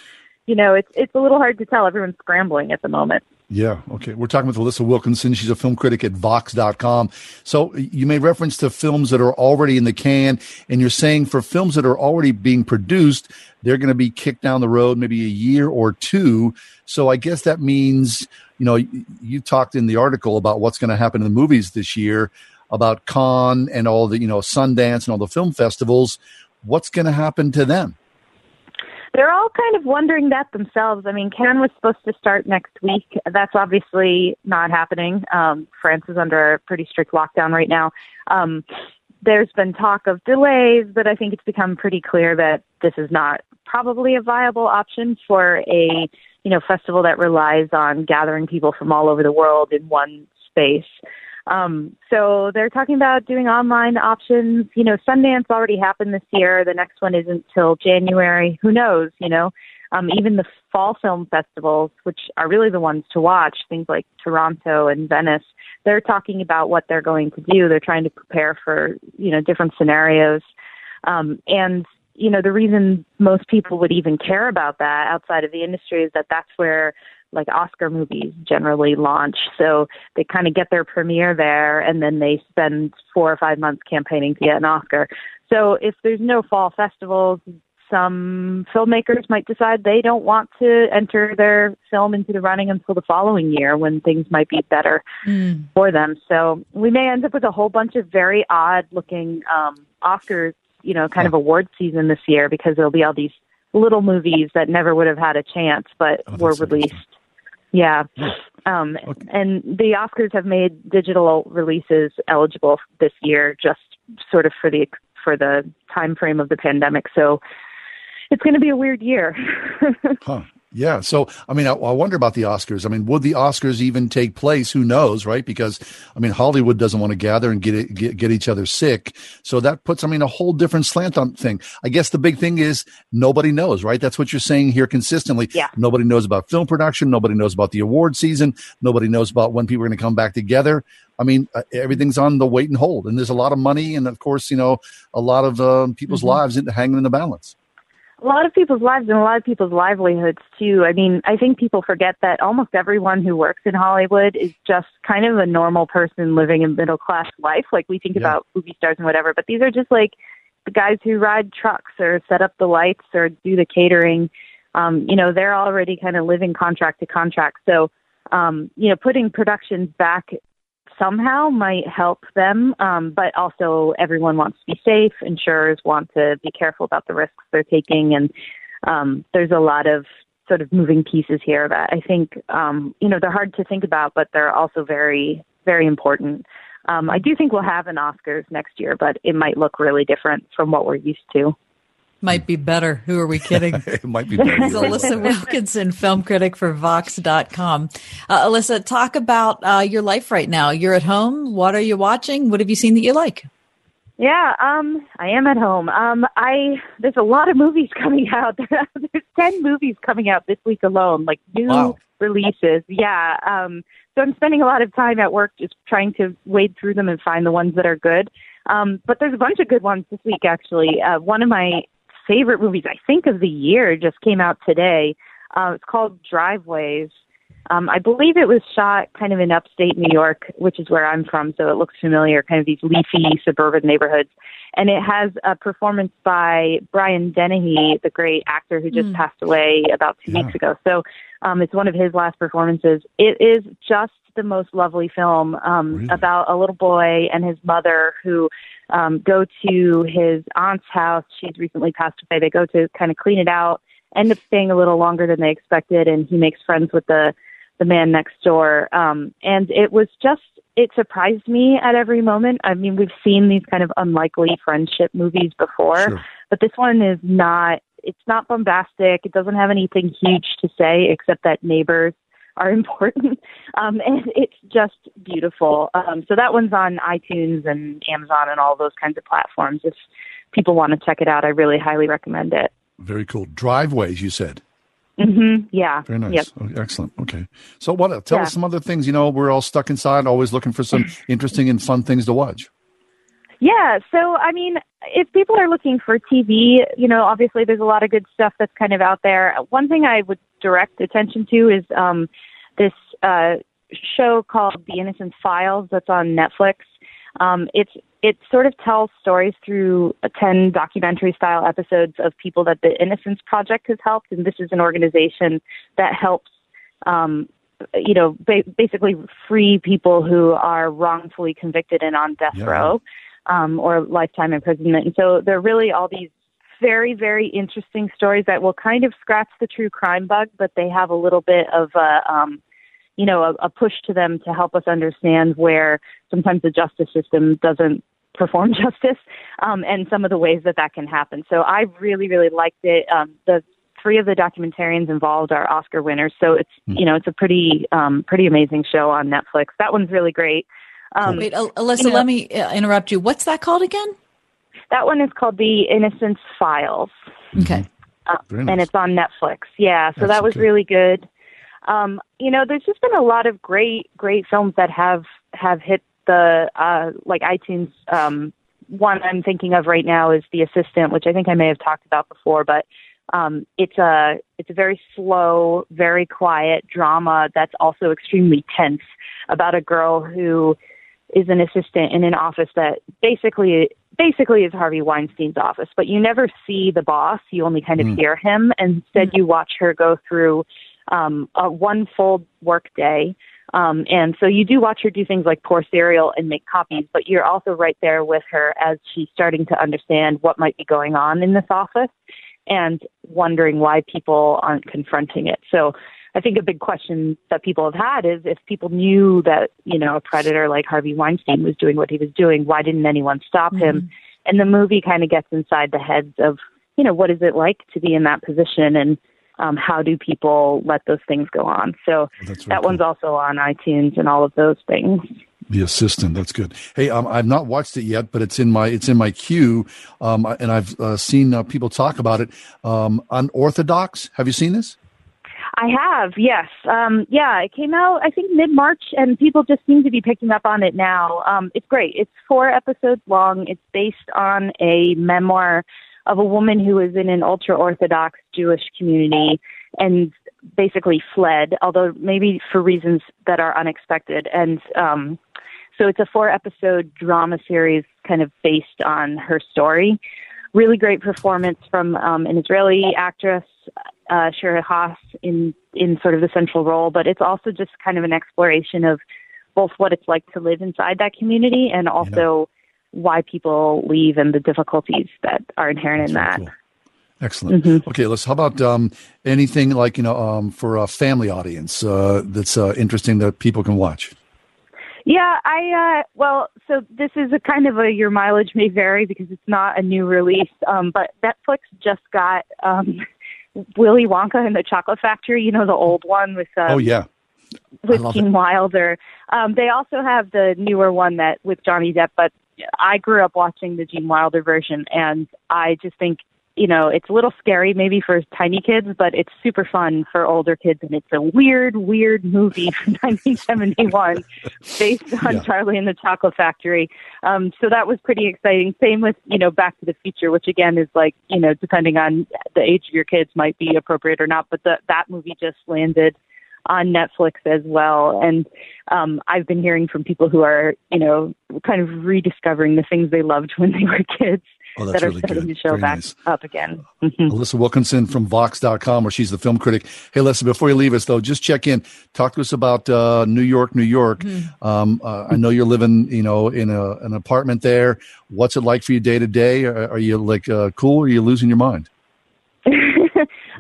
you know it's it's a little hard to tell. Everyone's scrambling at the moment. Yeah. Okay. We're talking with Alissa Wilkinson. She's a film critic at Vox.com. So you made reference to films that are already in the can, and you're saying for films that are already being produced, they're going to be kicked down the road maybe a year or two. So I guess that means, you know, you, talked in the article about what's going to happen in the movies this year, about Cannes and all the, you know, Sundance and all the film festivals. What's going to happen to them? They're all kind of wondering that themselves. I mean, Cannes was supposed to start next week. That's obviously not happening. Um, France is under a pretty strict lockdown right now. Um, there's been talk of delays, but I think it's become pretty clear that this is not probably a viable option for a you know festival that relies on gathering people from all over the world in one space. Um, so they're talking about doing online options. You know, Sundance already happened this year. The next one isn't till January. Who knows? You know, um, even the fall film festivals, which are really the ones to watch, things like Toronto and Venice, they're talking about what they're going to do. They're trying to prepare for you know different scenarios. Um, and you know, the reason most people would even care about that outside of the industry is that that's where like Oscar movies generally launch. So they kind of get their premiere there and then they spend four or five months campaigning to get an Oscar. So if there's no fall festivals, some filmmakers might decide they don't want to enter their film into the running until the following year when things might be better Mm. for them. So we may end up with a whole bunch of very odd looking um Oscars, you know, kind of award season this year because there'll be all these little movies that never would have had a chance but were released. Yeah. Um, and the Oscars have made digital releases eligible this year just sort of for the for the time frame of the pandemic. So it's going to be a weird year. Huh. Yeah. So, I mean, I, I wonder about the Oscars. I mean, would the Oscars even take place? Who knows, right? Because, I mean, Hollywood doesn't want to gather and get, it, get get each other sick. So that puts, I mean, a whole different slant on thing. I guess the big thing is nobody knows, right? That's what you're saying here consistently. Yeah. Nobody knows about film production. Nobody knows about the award season. Nobody knows about when people are going to come back together. I mean, uh, everything's on the wait and hold, and there's a lot of money, and of course, you know, a lot of um, people's Mhm. lives in, hanging in the balance. A lot of people's lives and a lot of people's livelihoods too. I mean, I think people forget that almost everyone who works in Hollywood is just kind of a normal person living a middle class life. Like we think Yeah. about movie stars and whatever, but these are just like the guys who ride trucks or set up the lights or do the catering. Um, you know, they're already kind of living contract to contract. So, um, you know, putting productions back somehow might help them. Um, but also, everyone wants to be safe. Insurers want to be careful about the risks they're taking, and um, there's a lot of sort of moving pieces here that I think um, you know they're hard to think about, but they're also very, very important. Um, I do think we'll have an Oscars next year, but it might look really different from what we're used to. Might be better. Who are we kidding? it might be better. It's Alissa Wilkinson, film critic for Vox.com. Uh, Alissa, talk about uh, your life right now. You're at home. What are you watching? What have you seen that you like? Yeah, um, I am at home. Um, I there's a lot of movies coming out. there's ten movies coming out this week alone, like new Wow. releases. Yeah. Um, so I'm spending a lot of time at work just trying to wade through them and find the ones that are good. Um, but there's a bunch of good ones this week actually. Uh, one of my favorite movies, I think, of the year just came out today. Uh, it's called Driveways. Um, I believe it was shot kind of in upstate New York, which is where I'm from, so it looks familiar, kind of these leafy suburban neighborhoods. And it has a performance by Brian Dennehy, the great actor who just Mm. passed away about two weeks ago. So um, it's one of his last performances. It is just the most lovely film um, about a little boy and his mother who um, go to his aunt's house. She's recently passed away. They go to kind of clean it out, end up staying a little longer than they expected, and he makes friends with the the man next door. Um, and it was just it surprised me at every moment. I mean, we've seen these kind of unlikely friendship movies before, but this one is not. It's not bombastic. It doesn't have anything huge to say except that neighbors are important, um, and it's just beautiful. Um, so that one's on iTunes and Amazon and all those kinds of platforms. If people want to check it out, I really highly recommend it. Very cool. Driveways, you said. Mm-hmm. Yeah. Very nice. Yep. Oh, excellent. Okay. So, what? Tell Yeah. us some other things. You know, we're all stuck inside, always looking for some interesting and fun things to watch. Yeah, so I mean, if people are looking for TV, you know, obviously there's a lot of good stuff that's kind of out there. One thing I would direct attention to is um, this uh, show called The Innocence Files that's on Netflix. Um, it's it sort of tells stories through uh, 10 documentary style episodes of people that the Innocence Project has helped. And this is an organization that helps, um, you know, ba- basically free people who are wrongfully convicted and on death Yeah. row um, or lifetime imprisonment. And so they're really all these very, very interesting stories that will kind of scratch the true crime bug, but they have a little bit of a, um, you know, a, a push to them to help us understand where sometimes the justice system doesn't perform justice, um, and some of the ways that that can happen. So I really, really liked it. Um, the three of the documentarians involved are Oscar winners, so it's you know it's a pretty, um, pretty amazing show on Netflix. That one's really great. Um, Wait, Alissa, you know, let me uh, interrupt you. What's that called again? That one is called The Innocence Files. Okay. Uh, Very and it's on Netflix. Yeah, so that was okay. really good. Um, you know, there's just been a lot of great, great films that have have hit the uh, like iTunes. Um, one I'm thinking of right now is The Assistant, which I think I may have talked about before, but um, it's a it's a very slow, very quiet drama that's also extremely tense about a girl who is an assistant in an office that basically basically is Harvey Weinstein's office, but you never see the boss. You only kind of Mm. hear him, and instead you watch her go through um, a one full work day. Um, and so you do watch her do things like pour cereal and make copies, but you're also right there with her as she's starting to understand what might be going on in this office and wondering why people aren't confronting it. So I think a big question that people have had is if people knew that, you know, a predator like Harvey Weinstein was doing what he was doing, why didn't anyone stop him? And the movie kind of gets inside the heads of, you know, what is it like to be in that position and um, how do people let those things go on? So that one's also on iTunes and all of those things. The assistant. That's good. Hey, um, I've not watched it yet, but it's in my it's in my queue, um, and I've uh, seen uh, people talk about it. Um, Unorthodox. Have you seen this? I have, yes. Um, yeah, it came out, I think, mid March, and people just seem to be picking up on it now. Um, it's great. It's four episodes long. It's based on a memoir of a woman who was in an ultra Orthodox Jewish community and basically fled, although maybe for reasons that are unexpected. And um, so it's a four episode drama series kind of based on her story. Really great performance from um, an Israeli actress, uh, Shira Haas, in, in sort of the central role, but it's also just kind of an exploration of both what it's like to live inside that community and also why people leave and the difficulties that are inherent in that. Excellent. Mm-hmm. Okay, let's. How about um, anything like you know um, for a family audience uh, that's uh, interesting that people can watch? Yeah, I uh well, so this is a kind of a your mileage may vary because it's not a new release. Um but Netflix just got um Willy Wonka and the Chocolate Factory, you know the old one with um, oh yeah, with Gene Wilder. Um they also have the newer one that with Johnny Depp, but I grew up watching the Gene Wilder version and I just think you know, it's a little scary maybe for tiny kids, but it's super fun for older kids. And it's a weird, weird movie from 1971 based on Yeah. Charlie and the Chocolate Factory. Um, so that was pretty exciting. Same with, you know, Back to the Future, which again is like, you know, depending on the age of your kids might be appropriate or not. But the, that movie just landed on Netflix as well. And um, I've been hearing from people who are, you know, kind of rediscovering the things they loved when they were kids Oh, that's that are really starting good. to show Very back nice. up again. Alissa Wilkinson from Vox.com, where she's the film critic. Hey, Alissa, before you leave us, though, just check in. Talk to us about uh, New York, New York. Um, uh, I know you're living, you know, in a, an apartment there. What's it like for you day to day? Are are you like uh, cool? Or are you losing your mind?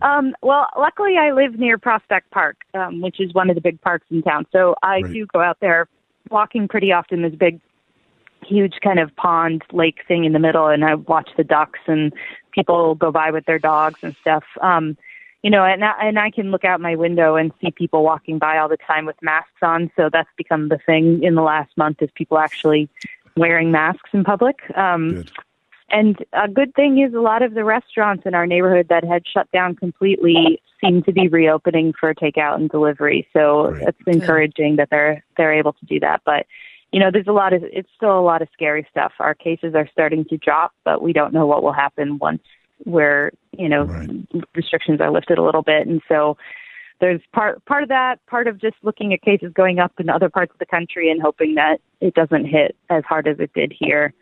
Um, well, luckily I live near Prospect Park, um, which is one of the big parks in town. So I Right. do go out there walking pretty often. There's a big, huge kind of pond lake thing in the middle, and I watch the ducks and people go by with their dogs and stuff. Um, you know, and I, and I can look out my window and see people walking by all the time with masks on. So that's become the thing in the last month is people actually wearing masks in public. Um, and a good thing is a lot of the restaurants in our neighborhood that had shut down completely seem to be reopening for takeout and delivery. So it's encouraging that they're they're able to do that. But you know, there's a lot of it's still a lot of scary stuff. Our cases are starting to drop, but we don't know what will happen once where you know restrictions are lifted a little bit. And so there's part part of that, part of just looking at cases going up in other parts of the country and hoping that it doesn't hit as hard as it did here.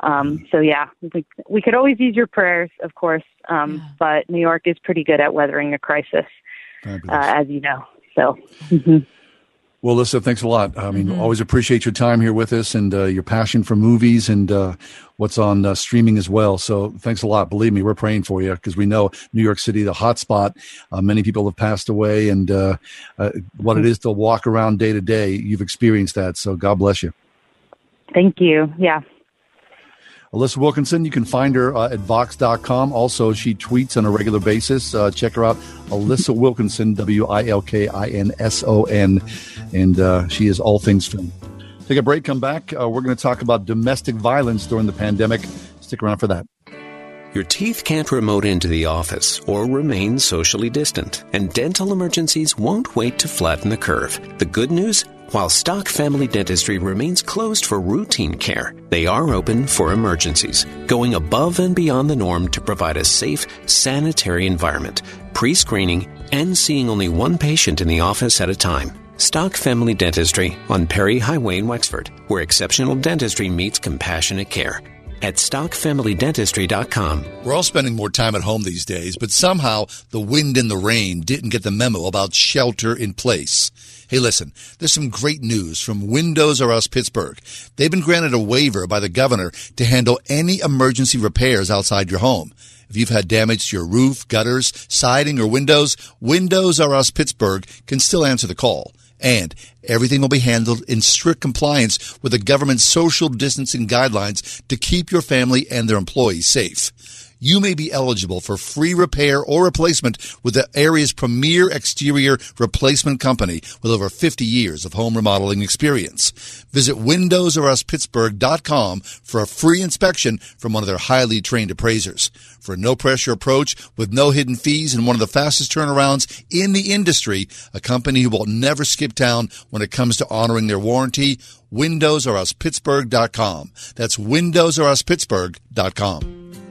Um, so yeah, we we could always use your prayers, of course. Um, yeah. But New York is pretty good at weathering a crisis, uh, as you know. So. Mm-hmm. Well, Lisa, thanks a lot. I mean, mm-hmm. always appreciate your time here with us and uh, your passion for movies and uh, what's on uh, streaming as well. So thanks a lot. Believe me, we're praying for you because we know New York City, the hot spot. Uh, many people have passed away, and uh, uh, what it is to walk around day to day, you've experienced that. So God bless you. Thank you. Yeah, Alissa Wilkinson, you can find her uh, at Vox.com. Also, she tweets on a regular basis. Uh, check her out, Alissa Wilkinson, W I L K I N S O N. And uh, she is all things film. Take a break, come back. Uh, we're going to talk about domestic violence during the pandemic. Stick around for that. Your teeth can't remote into the office or remain socially distant, and dental emergencies won't wait to flatten the curve. The good news? While Stock Family Dentistry remains closed for routine care, they are open for emergencies, going above and beyond the norm to provide a safe, sanitary environment, pre screening, and seeing only one patient in the office at a time. Stock Family Dentistry on Perry Highway in Wexford, where exceptional dentistry meets compassionate care at stockfamilydentistry.com. We're all spending more time at home these days, but somehow the wind and the rain didn't get the memo about shelter in place. Hey, listen, there's some great news from Windows R Us Pittsburgh. They've been granted a waiver by the governor to handle any emergency repairs outside your home. If you've had damage to your roof, gutters, siding, or windows, Windows R Us Pittsburgh can still answer the call. And everything will be handled in strict compliance with the government's social distancing guidelines to keep your family and their employees safe you may be eligible for free repair or replacement with the area's premier exterior replacement company with over 50 years of home remodeling experience. Visit windowsruspittsburgh.com for a free inspection from one of their highly trained appraisers. For a no pressure approach with no hidden fees and one of the fastest turnarounds in the industry, a company who will never skip town when it comes to honoring their warranty, windowsruspittsburgh.com. That's windowsruspittsburgh.com.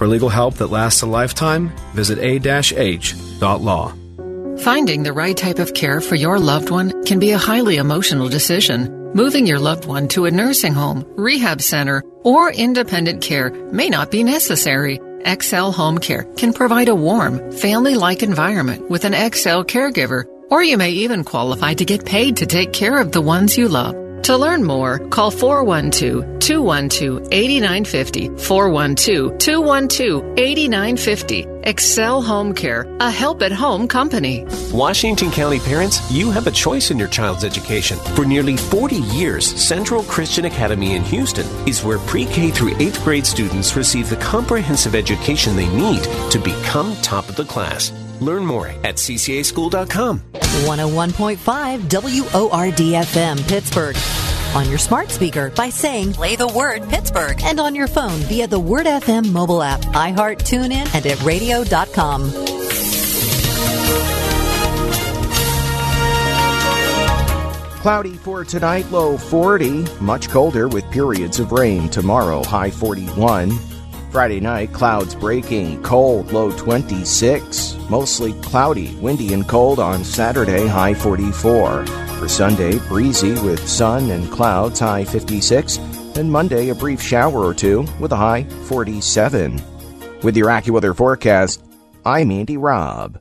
For legal help that lasts a lifetime, visit a-h.law. Finding the right type of care for your loved one can be a highly emotional decision. Moving your loved one to a nursing home, rehab center, or independent care may not be necessary. XL Home Care can provide a warm, family-like environment with an XL caregiver, or you may even qualify to get paid to take care of the ones you love. To learn more, call 412 212 8950. 412 212 8950. XL Home Care, a help at home company. Washington County parents, you have a choice in your child's education. For nearly 40 years, Central Christian Academy in Houston is where pre K through 8th grade students receive the comprehensive education they need to become top of the class. Learn more at ccaschool.com. 101.5 WORDFM Pittsburgh. On your smart speaker by saying play the word Pittsburgh and on your phone via the Word FM mobile app, iHeart, TuneIn, and at radio.com. Cloudy for tonight, low 40. Much colder with periods of rain tomorrow, high 41. Friday night, clouds breaking, cold, low 26. Mostly cloudy, windy, and cold on Saturday, high 44. For Sunday, breezy with sun and clouds, high 56. And Monday, a brief shower or two with a high 47. With your AccuWeather forecast, I'm Andy Robb.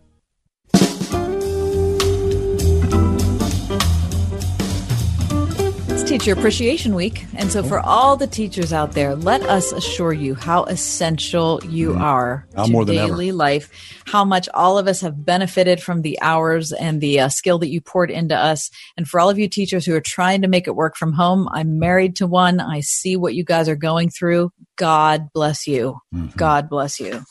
Teacher Appreciation Week. And so, for all the teachers out there, let us assure you how essential you mm. are now to daily ever. life, how much all of us have benefited from the hours and the uh, skill that you poured into us. And for all of you teachers who are trying to make it work from home, I'm married to one. I see what you guys are going through. God bless you. Mm-hmm. God bless you.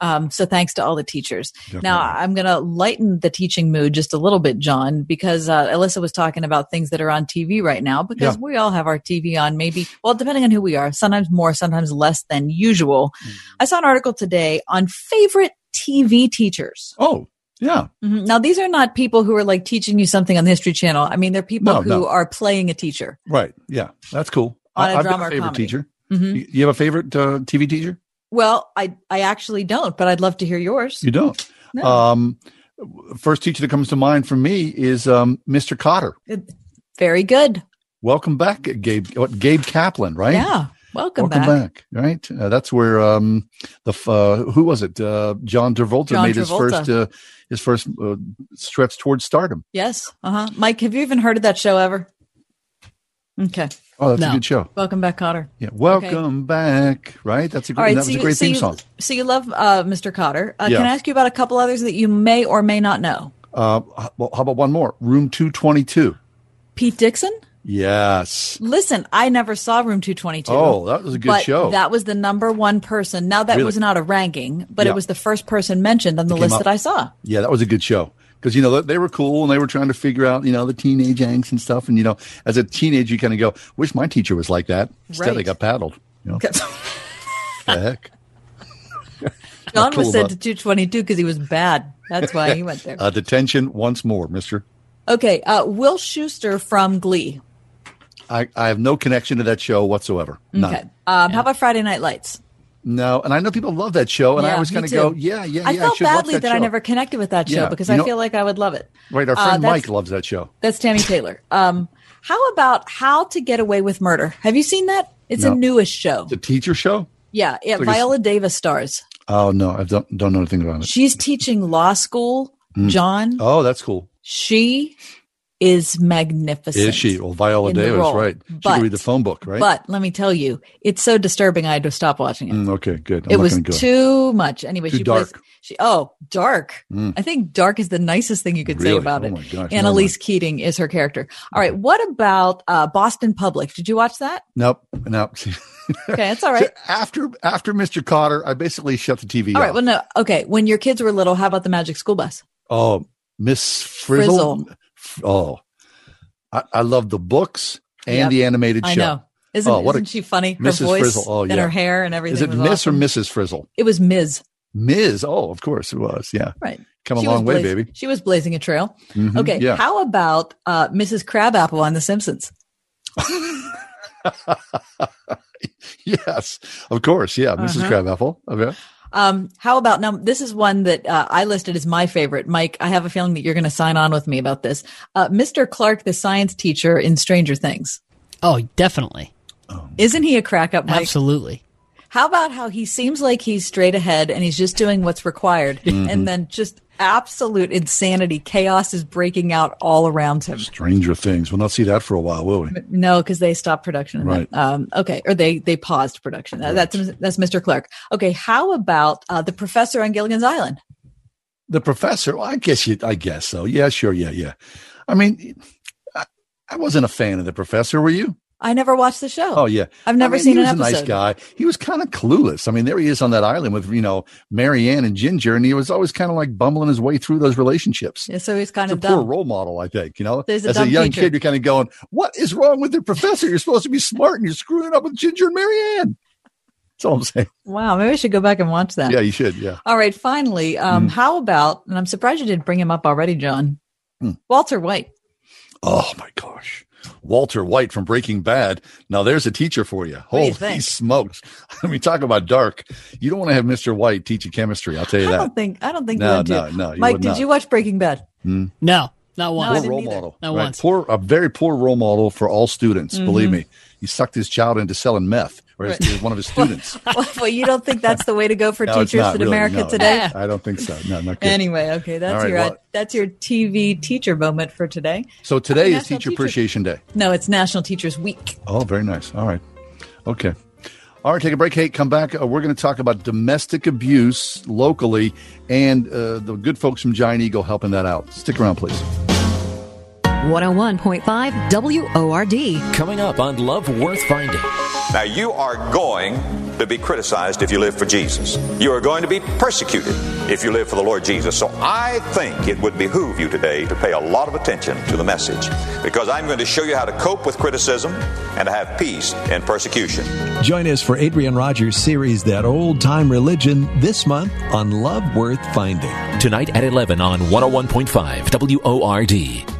Um, so thanks to all the teachers. Definitely. Now I'm going to lighten the teaching mood just a little bit, John, because uh, Alissa was talking about things that are on TV right now. Because Yeah. we all have our TV on, maybe well, depending on who we are, sometimes more, sometimes less than usual. Mm. I saw an article today on favorite TV teachers. Oh, yeah. Mhm. Now these are not people who are like teaching you something on the History Channel. I mean, they're people No, who no. are playing a teacher. Right. Yeah. That's cool. On I, a I've drama got a favorite comedy. teacher. Mhm. You, you have a favorite uh, TV teacher? Well, I I actually don't, but I'd love to hear yours. You don't. No. Um, first teacher that comes to mind for me is um, Mr. Kotter. Very good. Welcome back, Gabe. What, Gabe Kaplan, right? Yeah. Welcome, Welcome back. back. Right. Uh, that's where um, the uh, who was it? Uh, John Travolta John made his first uh, his first uh, stretch towards stardom. Yes. Uh huh. Mike, have you even heard of that show ever? Okay. Oh, that's No. a good show. Welcome back, Kotter. Yeah. Welcome back. Right. That's a great. right. that so was a you- great so theme you, song. So you love uh, Mr. Kotter. Uh, Yeah. Can I ask you about a couple others that you may or may not know? Uh, well, how about one more? Room two twenty two. Pete Dixon. Yes. Listen, I never saw Room 222. Oh, that was a good but show. That was the number one person. Now that Really? was not a ranking, but Yeah. it was the first person mentioned on the list up. that I saw. Yeah, that was a good show because you know they- were cool and they were trying to figure out you know the teenage angst and stuff. And you know, as a teenager, you kind of go, "Wish my teacher was like that." Instead, I Right. got paddled. You know, the heck. John cool was sent to 222 because he was bad. That's why he went there. Uh, detention once more, Mister. Okay, uh, Will Schuester from Glee. I, I have no connection to that show whatsoever. None. Okay. Um, How about Friday Night Lights? No, and I know people love that show, and I Yeah, always me kind of go, "Yeah, yeah, I yeah." felt should watch badly that, I never connected with that show Yeah, because I know- feel like I would love it. Right, our Uh, friend that's- Mike loves that show. That's Tami Taylor. Um, how about How to Get Away with Murder? Have you seen that? It's No. a newish show. The teacher show? Yeah, yeah. Like Viola Davis stars. Oh no, I don't don't know anything about it. She's teaching law school. Mm. John, Oh, that's cool. she is magnificent. Is she? Well, Viola Davis, right? She But- could read the phone book, right? But let me tell you, it's so disturbing. I had to stop watching it. Mm, okay, good. I'm it was go. too much. Anyway, Too she plays. She oh dark. Mm. I think dark is the nicest thing you could say about Oh it. my gosh, Annalise Keating is her character. All right, what about uh, Boston Public? Did you watch that? Nope, nope. Okay, that's all right. after after Mr. Cotter, I basically shut the TV All off. right. Well, no. Okay. When your kids were little, how about the Magic School Bus? Oh, Miss Frizzle. F- Oh, I, I love the books and Yep. the animated show. I know. Isn't, oh, isn't a- she funny? Her Mrs. voice Frizzle. Oh, and yeah. her hair and everything. Is it Miss awesome. or Mrs. Frizzle? It was Ms. Ms. Oh, of course it was. Yeah. Right. Come a She long was way, baby. She was blazing a trail. Mhm, Okay. yeah. How about uh, Mrs. Krabappel on The Simpsons? yes, of course. Yeah, Uh-huh. Krabappel. Okay. Um, how about now? This is one that uh, I listed as my favorite. Mike, I have a feeling that you're going to sign on with me about this. Uh, Mr. Clark, the science teacher in Stranger Things. Oh, definitely. Isn't he a crack up, Mike? Absolutely. How about how he seems like he's straight ahead and he's just doing what's required, Mhm. and then just absolute insanity, chaos is breaking out all around him. Stranger Things. We'll not see that for a while, will we? No, because they stopped production. Right. Um, okay, or they they paused production. Uh, That's that's Mr. Clark. Okay, how about uh, the professor on Gilligan's Island? The professor. Well, I guess you. I guess so. Yeah. Sure. Yeah. Yeah. I mean, I, I wasn't a fan of the professor. Were you? I never watched the show. Oh yeah. I've never I mean, seen he an was episode. a nice guy. He was kind of clueless. I mean, there he is on that island with you know Mary Ann and Ginger, and he was always kind of like bumbling his way through those relationships. Yeah, so he's kind It's a of poor role model, I think. You know, There's a as a young teacher. kid, you're kind of going, "What is wrong with the professor? You're supposed to be smart, and you're screwing up with Ginger and Mary Ann." That's all I'm saying. Wow, maybe I should go back and watch that. Yeah, you should. Yeah. All right, finally, um, Mm. how about? And I'm surprised you didn't bring him up already, John. Hmm. Walter White. Oh my gosh. Walter White from Breaking Bad. Now there's a teacher for you. do you Holy think? smokes. I mean, talk about dark. You don't want to have Mr. White teach you chemistry. I'll tell you I that. don't think. I don't think No, you do. no, no, you Mike, did not. you watch Breaking Bad? Hmm. No, not I once. poor role either. model. Not right? once. Poor, a very poor role model for all students. Believe Mhm. me, he sucked his child into selling meth, or his, Right. one of his students. well, well, you don't think that's the way to go for No, teachers in really, America no. today? I don't think so. No, not good. Anyway, okay, that's right, your well- that's your TV teacher moment for today. So today is National Teacher Appreciation Day. No, it's National Teachers Week. Oh, very nice. All right. Okay. All right, take a break. Kate, come back. Uh, we're going to talk about domestic abuse locally and uh, the good folks from Giant Eagle helping that out. Stick around, please. 101.5 WORD. Coming up on Love Worth Finding. Now you are going to be criticized if you live for Jesus. You are going to be persecuted if you live for the Lord Jesus. So I think it would behoove you today to pay a lot of attention to the message because I'm going to show you how to cope with criticism and to have peace in persecution. Join us for Adrian Rogers' series, That Old Time Religion, this month on Love Worth Finding. Tonight at 11 on 101.5 WORD.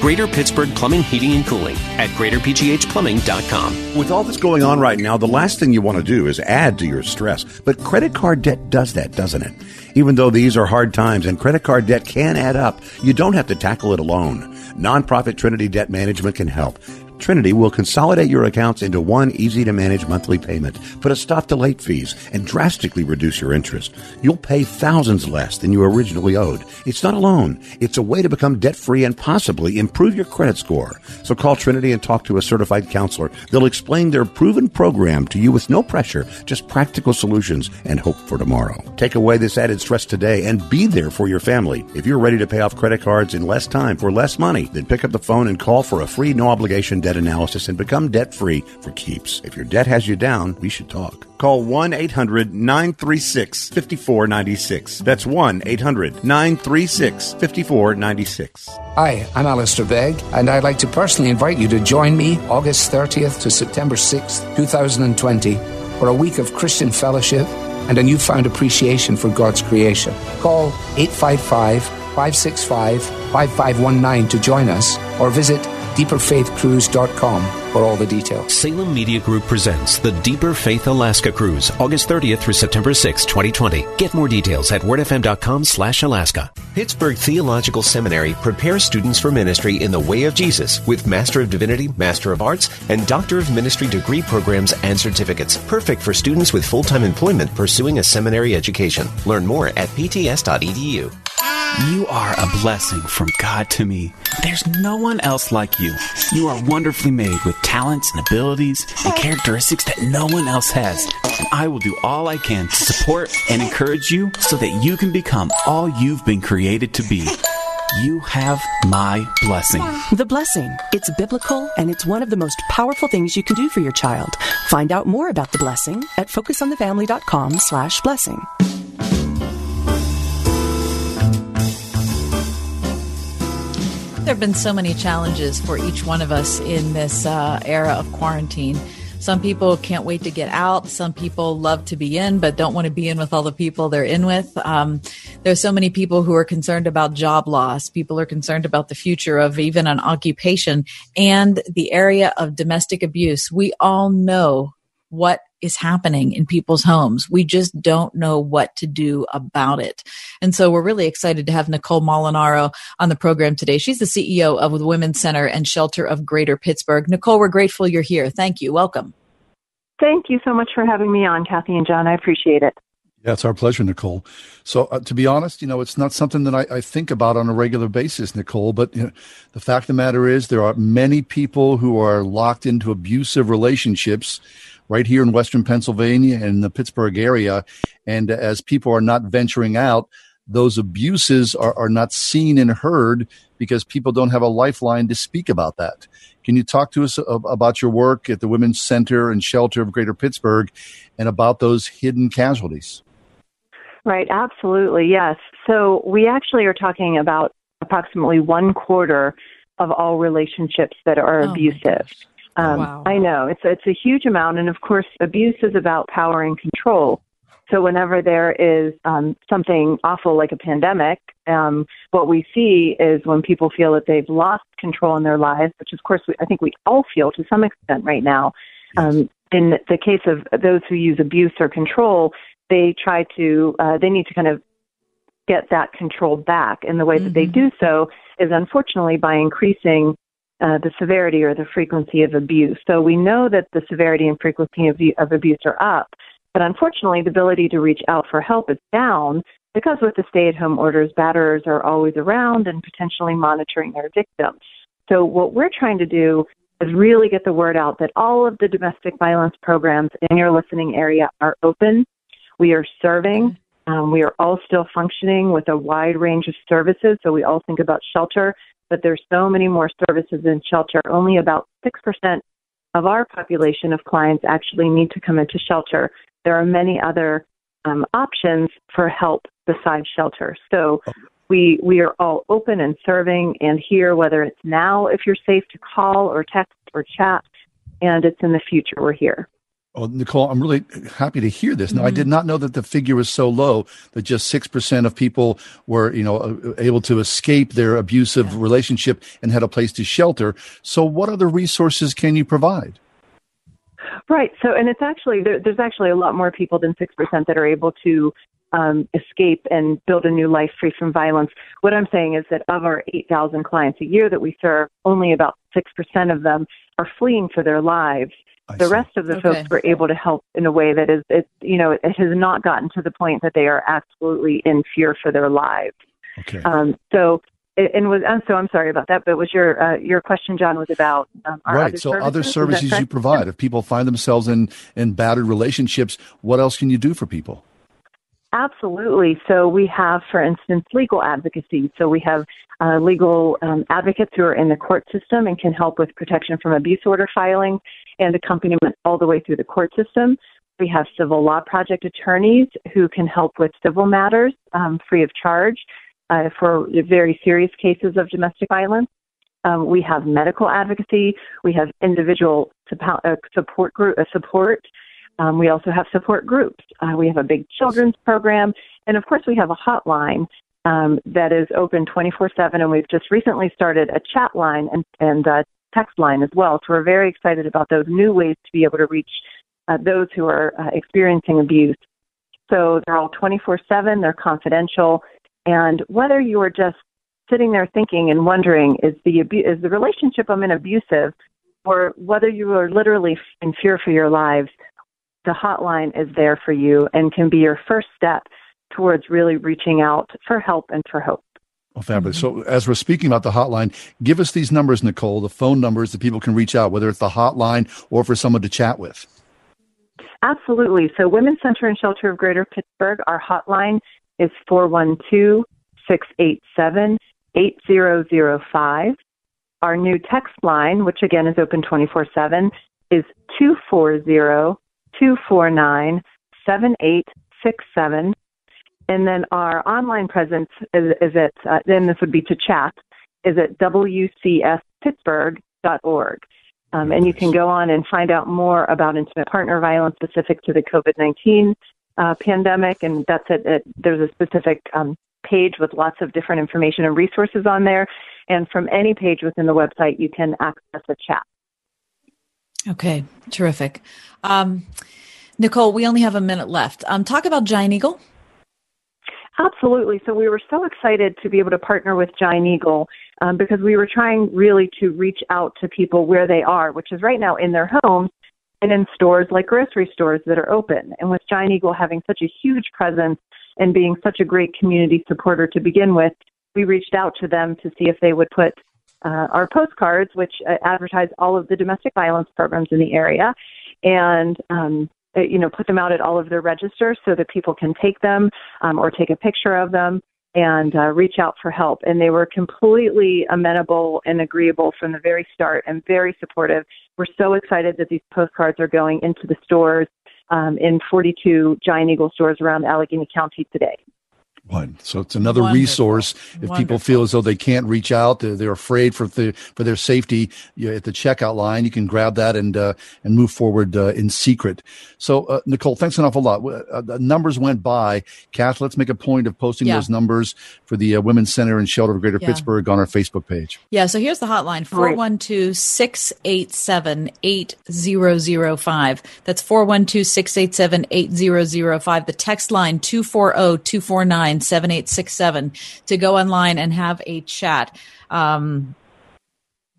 Greater Pittsburgh Plumbing, Heating, and Cooling at greaterpghplumbing.com. With all that's going on right now, the last thing you want to do is add to your stress. But credit card debt does that, doesn't it? Even though these are hard times and credit card debt can add up, you don't have to tackle it alone. Nonprofit Trinity Debt Management can help. Trinity will consolidate your accounts into one easy to manage monthly payment, put a stop to late fees, and drastically reduce your interest. You'll pay thousands less than you originally owed. It's not a loan. It's a way to become debt free and possibly improve your credit score. So call Trinity and talk to a certified counselor. They'll explain their proven program to you with no pressure, just practical solutions and hope for tomorrow. Take away this added stress today and be there for your family. If you're ready to pay off credit cards in less time for less money, then pick up the phone and call for a free no obligation debt analysis and become debt free for keeps. If your debt has you down, we should talk. Call 1 800 936 5496. That's 1 800 936 5496. Hi, I'm Alistair Begg, and I'd like to personally invite you to join me August 30th to September 6th, 2020, for a week of Christian fellowship and a newfound appreciation for God's creation. Call 855 565 5519 to join us or visit deeperfaithcruise.com for all the details. Salem Media Group presents the Deeper Faith Alaska Cruise, August 30th through September 6, 2020. Get more details at wordfm.com slash Alaska. Pittsburgh Theological Seminary prepares students for ministry in the way of Jesus with Master of Divinity, Master of Arts, and Doctor of Ministry degree programs and certificates. Perfect for students with full-time employment pursuing a seminary education. Learn more at pts.edu. You are a blessing from God to me. There's no one else like you. You are wonderfully made with talents and abilities and characteristics that no one else has. And I will do all I can to support and encourage you so that you can become all you've been created to be. You have my blessing. The blessing. It's biblical and it's one of the most powerful things you can do for your child. Find out more about the blessing at focusonthefamily.com slash blessing. There have been so many challenges for each one of us in this uh, era of quarantine. Some people can't wait to get out. Some people love to be in, but don't want to be in with all the people they're in with. Um, there's so many people who are concerned about job loss. People are concerned about the future of even an occupation and the area of domestic abuse. We all know what is happening in people's homes. We just don't know what to do about it. And so we're really excited to have Nicole Molinaro on the program today. She's the CEO of the Women's Center and Shelter of Greater Pittsburgh. Nicole, we're grateful you're here. Thank you. Welcome. Thank you so much for having me on, Kathy and John. I appreciate it. Yeah, it's our pleasure, Nicole. So, uh, to be honest, you know, it's not something that I, I think about on a regular basis, Nicole. But you know, the fact of the matter is, there are many people who are locked into abusive relationships right here in Western Pennsylvania and in the Pittsburgh area. And as people are not venturing out, those abuses are, are not seen and heard because people don't have a lifeline to speak about that. Can you talk to us about your work at the Women's Center and Shelter of Greater Pittsburgh and about those hidden casualties? Right, absolutely, yes. So we actually are talking about approximately one quarter of all relationships that are Oh, abusive. Um, Wow. I know it's it's a huge amount, and of course, abuse is about power and control. So whenever there is um, something awful like a pandemic, um, what we see is when people feel that they've lost control in their lives, which of course we, I think we all feel to some extent right now. Um, in the case of those who use abuse or control, they try to uh, they need to kind of get that control back, and the way that they do so is unfortunately by increasing uh, the severity or the frequency of abuse. So we know that the severity and frequency of, of abuse are up, but unfortunately, the ability to reach out for help is down because with the stay at home orders, batterers are always around and potentially monitoring their victims. So what we're trying to do is really get the word out that all of the domestic violence programs in your listening area are open. We are serving. Um, we are all still functioning with a wide range of services. So we all think about shelter, but there's so many more services in shelter. Only about 6% of our population of clients actually need to come into shelter. There are many other um, options for help besides shelter. So we we are all open and serving and here whether it's now if you're safe to call or text or chat and it's in the future we're here. Oh, Nicole, I'm really happy to hear this. Now, I did not know that the figure was so low that just six percent of people were, you know, uh, able to escape their abusive relationship and had a place to shelter. So, what other resources can you provide? Right. So, and it's actually there, there's actually a lot more people than six percent that are able to um, escape and build a new life free from violence. What I'm saying is that of our 8,000 clients a year that we serve, only about six percent of them are fleeing for their lives. The rest of the Okay. folks were able to help in a way that is, it, you know, it has not gotten to the point that they are absolutely in fear for their lives. Okay. Um, so. And was and so I'm sorry about that, but was your uh, your question, John, was about um, our right. other so, services? other services you provide. If people find themselves in in battered relationships, what else can you do for people? Absolutely. So we have, for instance, legal advocacy. So we have uh, legal um, advocates who are in the court system and can help with protection from abuse order filing and accompaniment all the way through the court system. We have civil law project attorneys who can help with civil matters um, free of charge uh, for very serious cases of domestic violence. Um, we have medical advocacy. We have individual uh, support group uh, support. Um, we also have support groups. Uh, we have a big children's program, and of course, we have a hotline um, that is open 24/7. And we've just recently started a chat line and and uh, text line as well. So we're very excited about those new ways to be able to reach uh, those who are uh, experiencing abuse. So they're all 24/7. They're confidential, and whether you are just sitting there thinking and wondering is the abu- is the relationship I'm in abusive, or whether you are literally in fear for your lives, the hotline is there for you and can be your first step towards really reaching out for help and for hope. Oh, fabulous. So, as we're speaking about the hotline, give us these numbers, Nicole, the phone numbers that people can reach out, whether it's the hotline or for someone to chat with. Absolutely. So, Women's Center and Shelter of Greater Pittsburgh, our hotline is 412 687 8005. Our new text line, which again is open 24 7, is 240 249 7867. And then our online presence is, is at, uh, then this would be to chat, is at wcspittsburgh.org. Um, and you can go on and find out more about intimate partner violence specific to the COVID 19 uh, pandemic. And that's it. it there's a specific um, page with lots of different information and resources on there. And from any page within the website, you can access a chat. Okay, terrific. Um, Nicole, we only have a minute left. Um, talk about Giant Eagle. Absolutely. So we were so excited to be able to partner with Giant Eagle um, because we were trying really to reach out to people where they are, which is right now in their homes and in stores like grocery stores that are open. And with Giant Eagle having such a huge presence and being such a great community supporter to begin with, we reached out to them to see if they would put uh, our postcards, which uh, advertise all of the domestic violence programs in the area, and um, uh, you know put them out at all of their registers so that people can take them um, or take a picture of them and uh, reach out for help. And they were completely amenable and agreeable from the very start and very supportive. We're so excited that these postcards are going into the stores um, in 42 Giant Eagle stores around Allegheny County today. One. So it's another Wonderful. resource. If people feel as though they can't reach out, they're, they're afraid for the, for their safety. You, at the checkout line, you can grab that and uh, and move forward uh, in secret. So uh, Nicole, thanks an awful lot. Uh, the numbers went by. Kath, let's make a point of posting Yeah. those numbers for the uh, Women's Center and Shelter of Greater Yeah. Pittsburgh on our Facebook page. Yeah, so here's the hotline 412 687 8005. That's 412 687 8005. The text line 240 249 7867 to go online and have a chat. Um,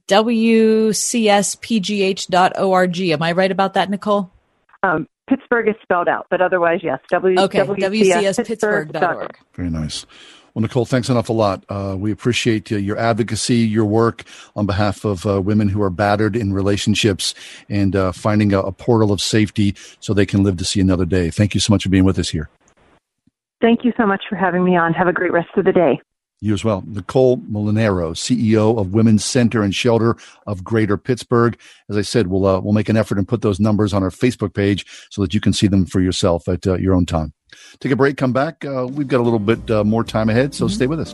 WCSPGH.org. Am I right about that, Nicole? Um, Pittsburgh is spelled out, but otherwise, yes. W- Okay, WCSPittsburgh.org. WCSPittsburgh.org. Very nice. Well, Nicole, thanks an awful lot. Uh, we appreciate uh, your advocacy, your work on behalf of uh, women who are battered in relationships and uh, finding a, a portal of safety so they can live to see another day. Thank you so much for being with us here. Thank you so much for having me on. Have a great rest of the day. You as well. Nicole Molinaro, CEO of Women's Center and Shelter of Greater Pittsburgh. As I said, we'll, uh, we'll make an effort and put those numbers on our Facebook page so that you can see them for yourself at uh, your own time. Take a break, come back. Uh, we've got a little bit uh, more time ahead, so stay with us.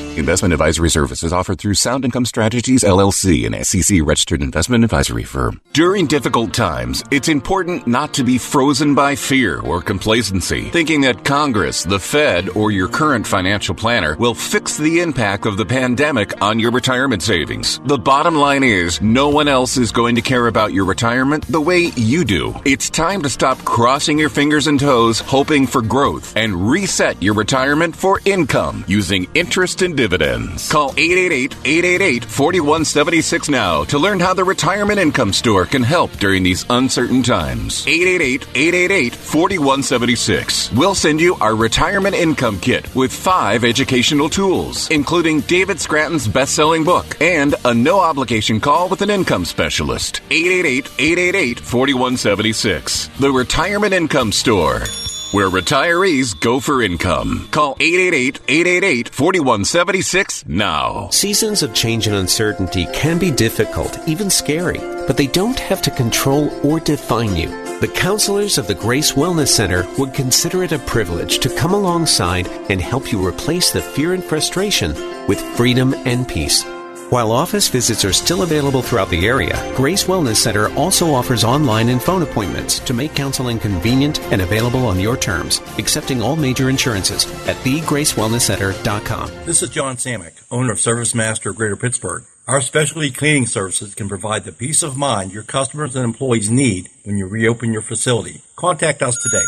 Investment advisory services offered through Sound Income Strategies LLC, an SEC registered investment advisory firm. During difficult times, it's important not to be frozen by fear or complacency, thinking that Congress, the Fed, or your current financial planner will fix the impact of the pandemic on your retirement savings. The bottom line is, no one else is going to care about your retirement the way you do. It's time to stop crossing your fingers and toes, hoping for growth, and reset your retirement for income using interest and dividends. Call 888-888-4176 now to learn how the Retirement Income Store can help during these uncertain times. 888-888-4176. We'll send you our Retirement Income Kit with five educational tools, including David Scranton's best-selling book and a no-obligation call with an income specialist. 888-888-4176. The Retirement Income Store where retirees go for income. Call 888-888-4176 now. Seasons of change and uncertainty can be difficult, even scary, but they don't have to control or define you. The counselors of the Grace Wellness Center would consider it a privilege to come alongside and help you replace the fear and frustration with freedom and peace. While office visits are still available throughout the area, Grace Wellness Center also offers online and phone appointments to make counseling convenient and available on your terms, accepting all major insurances at thegracewellnesscenter.com. This is John Samick, owner of Service Master of Greater Pittsburgh. Our specialty cleaning services can provide the peace of mind your customers and employees need when you reopen your facility. Contact us today.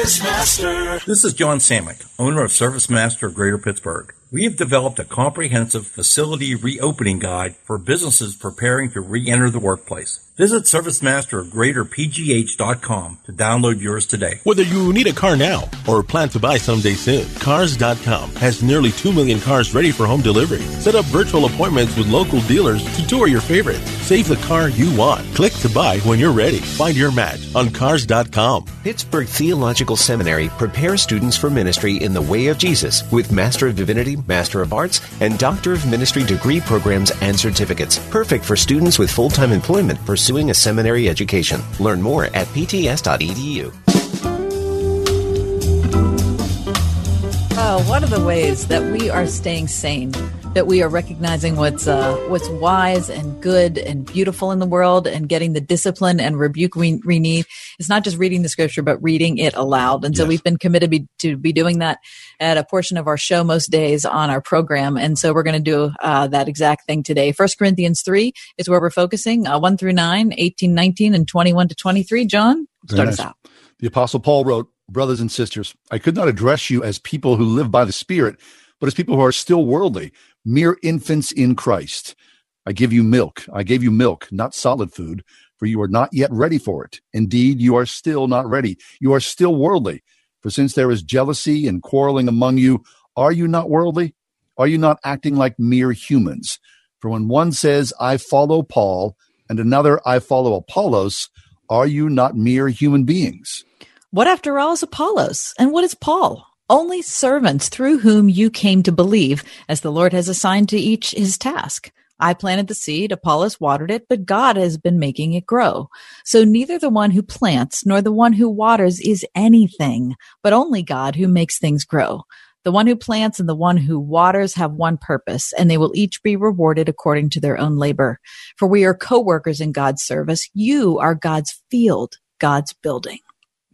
This is John Samick, owner of Service Master of Greater Pittsburgh. We have developed a comprehensive facility reopening guide for businesses preparing to re-enter the workplace. Visit ServiceMaster of to download yours today. Whether you need a car now or plan to buy someday soon, Cars.com has nearly 2 million cars ready for home delivery. Set up virtual appointments with local dealers to tour your favorites. Save the car you want. Click to buy when you're ready. Find your match on Cars.com. Pittsburgh Theological Seminary prepares students for ministry in the way of Jesus with Master of Divinity, Master of Arts, and Doctor of Ministry degree programs and certificates. Perfect for students with full time employment pursuing a seminary education. Learn more at pts.edu. Oh, one of the ways that we are staying sane, that we are recognizing what's uh, what's wise and good and beautiful in the world, and getting the discipline and rebuke we, we need is not just reading the scripture, but reading it aloud. And so we've been committed be, to be doing that at a portion of our show most days on our program. And so we're going to do uh, that exact thing today. First Corinthians three is where we're focusing, uh, one through 9, 18, 19, and twenty one to twenty three. John, start nice. us out. The Apostle Paul wrote, Brothers and sisters, I could not address you as people who live by the Spirit, but as people who are still worldly, mere infants in Christ. I give you milk. I gave you milk, not solid food, for you are not yet ready for it. Indeed, you are still not ready. You are still worldly. For since there is jealousy and quarreling among you, are you not worldly? Are you not acting like mere humans? For when one says, I follow Paul, and another, I follow Apollos, are you not mere human beings? What, after all, is Apollos? And what is Paul? Only servants through whom you came to believe, as the Lord has assigned to each his task. I planted the seed, Apollos watered it, but God has been making it grow. So neither the one who plants nor the one who waters is anything, but only God who makes things grow. The one who plants and the one who waters have one purpose, and they will each be rewarded according to their own labor. For we are co-workers in God's service. You are God's field, God's building.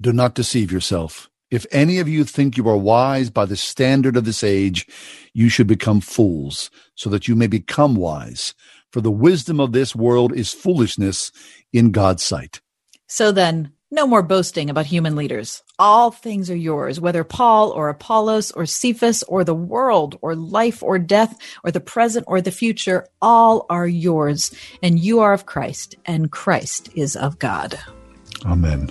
Do not deceive yourself. If any of you think you are wise by the standard of this age, you should become fools, so that you may become wise. For the wisdom of this world is foolishness in God's sight. So then, no more boasting about human leaders. All things are yours, whether Paul or Apollos or Cephas or the world or life or death or the present or the future, all are yours. And you are of Christ, and Christ is of God. Amen.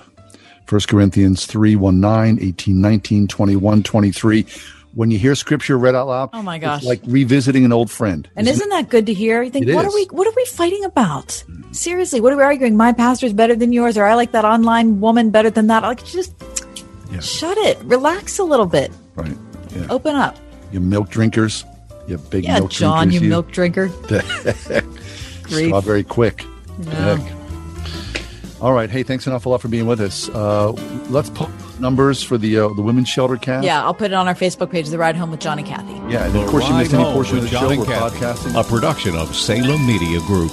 1 Corinthians 3 1 9, 18 19, 21 23. When you hear scripture read out loud, Oh my gosh. it's like revisiting an old friend. And isn't that good to hear? You think, what is. are we what are we fighting about? Seriously, what are we arguing? My pastor's better than yours, or I like that online woman better than that. Like just shut it. Relax a little bit. Right. Yeah. Open up. You milk drinkers. You big yeah, milk John, drinkers. you milk drinker. Strawberry Quik. No. Heck. All right. Hey, thanks an awful lot for being with us. Uh, let's put numbers for the uh, the women's shelter cast. Yeah, I'll put it on our Facebook page, The Ride Home with John and Kathy. Yeah, and of course you missed any portion of with the John show. We're Kathy, podcasting. A production of Salem Media Group.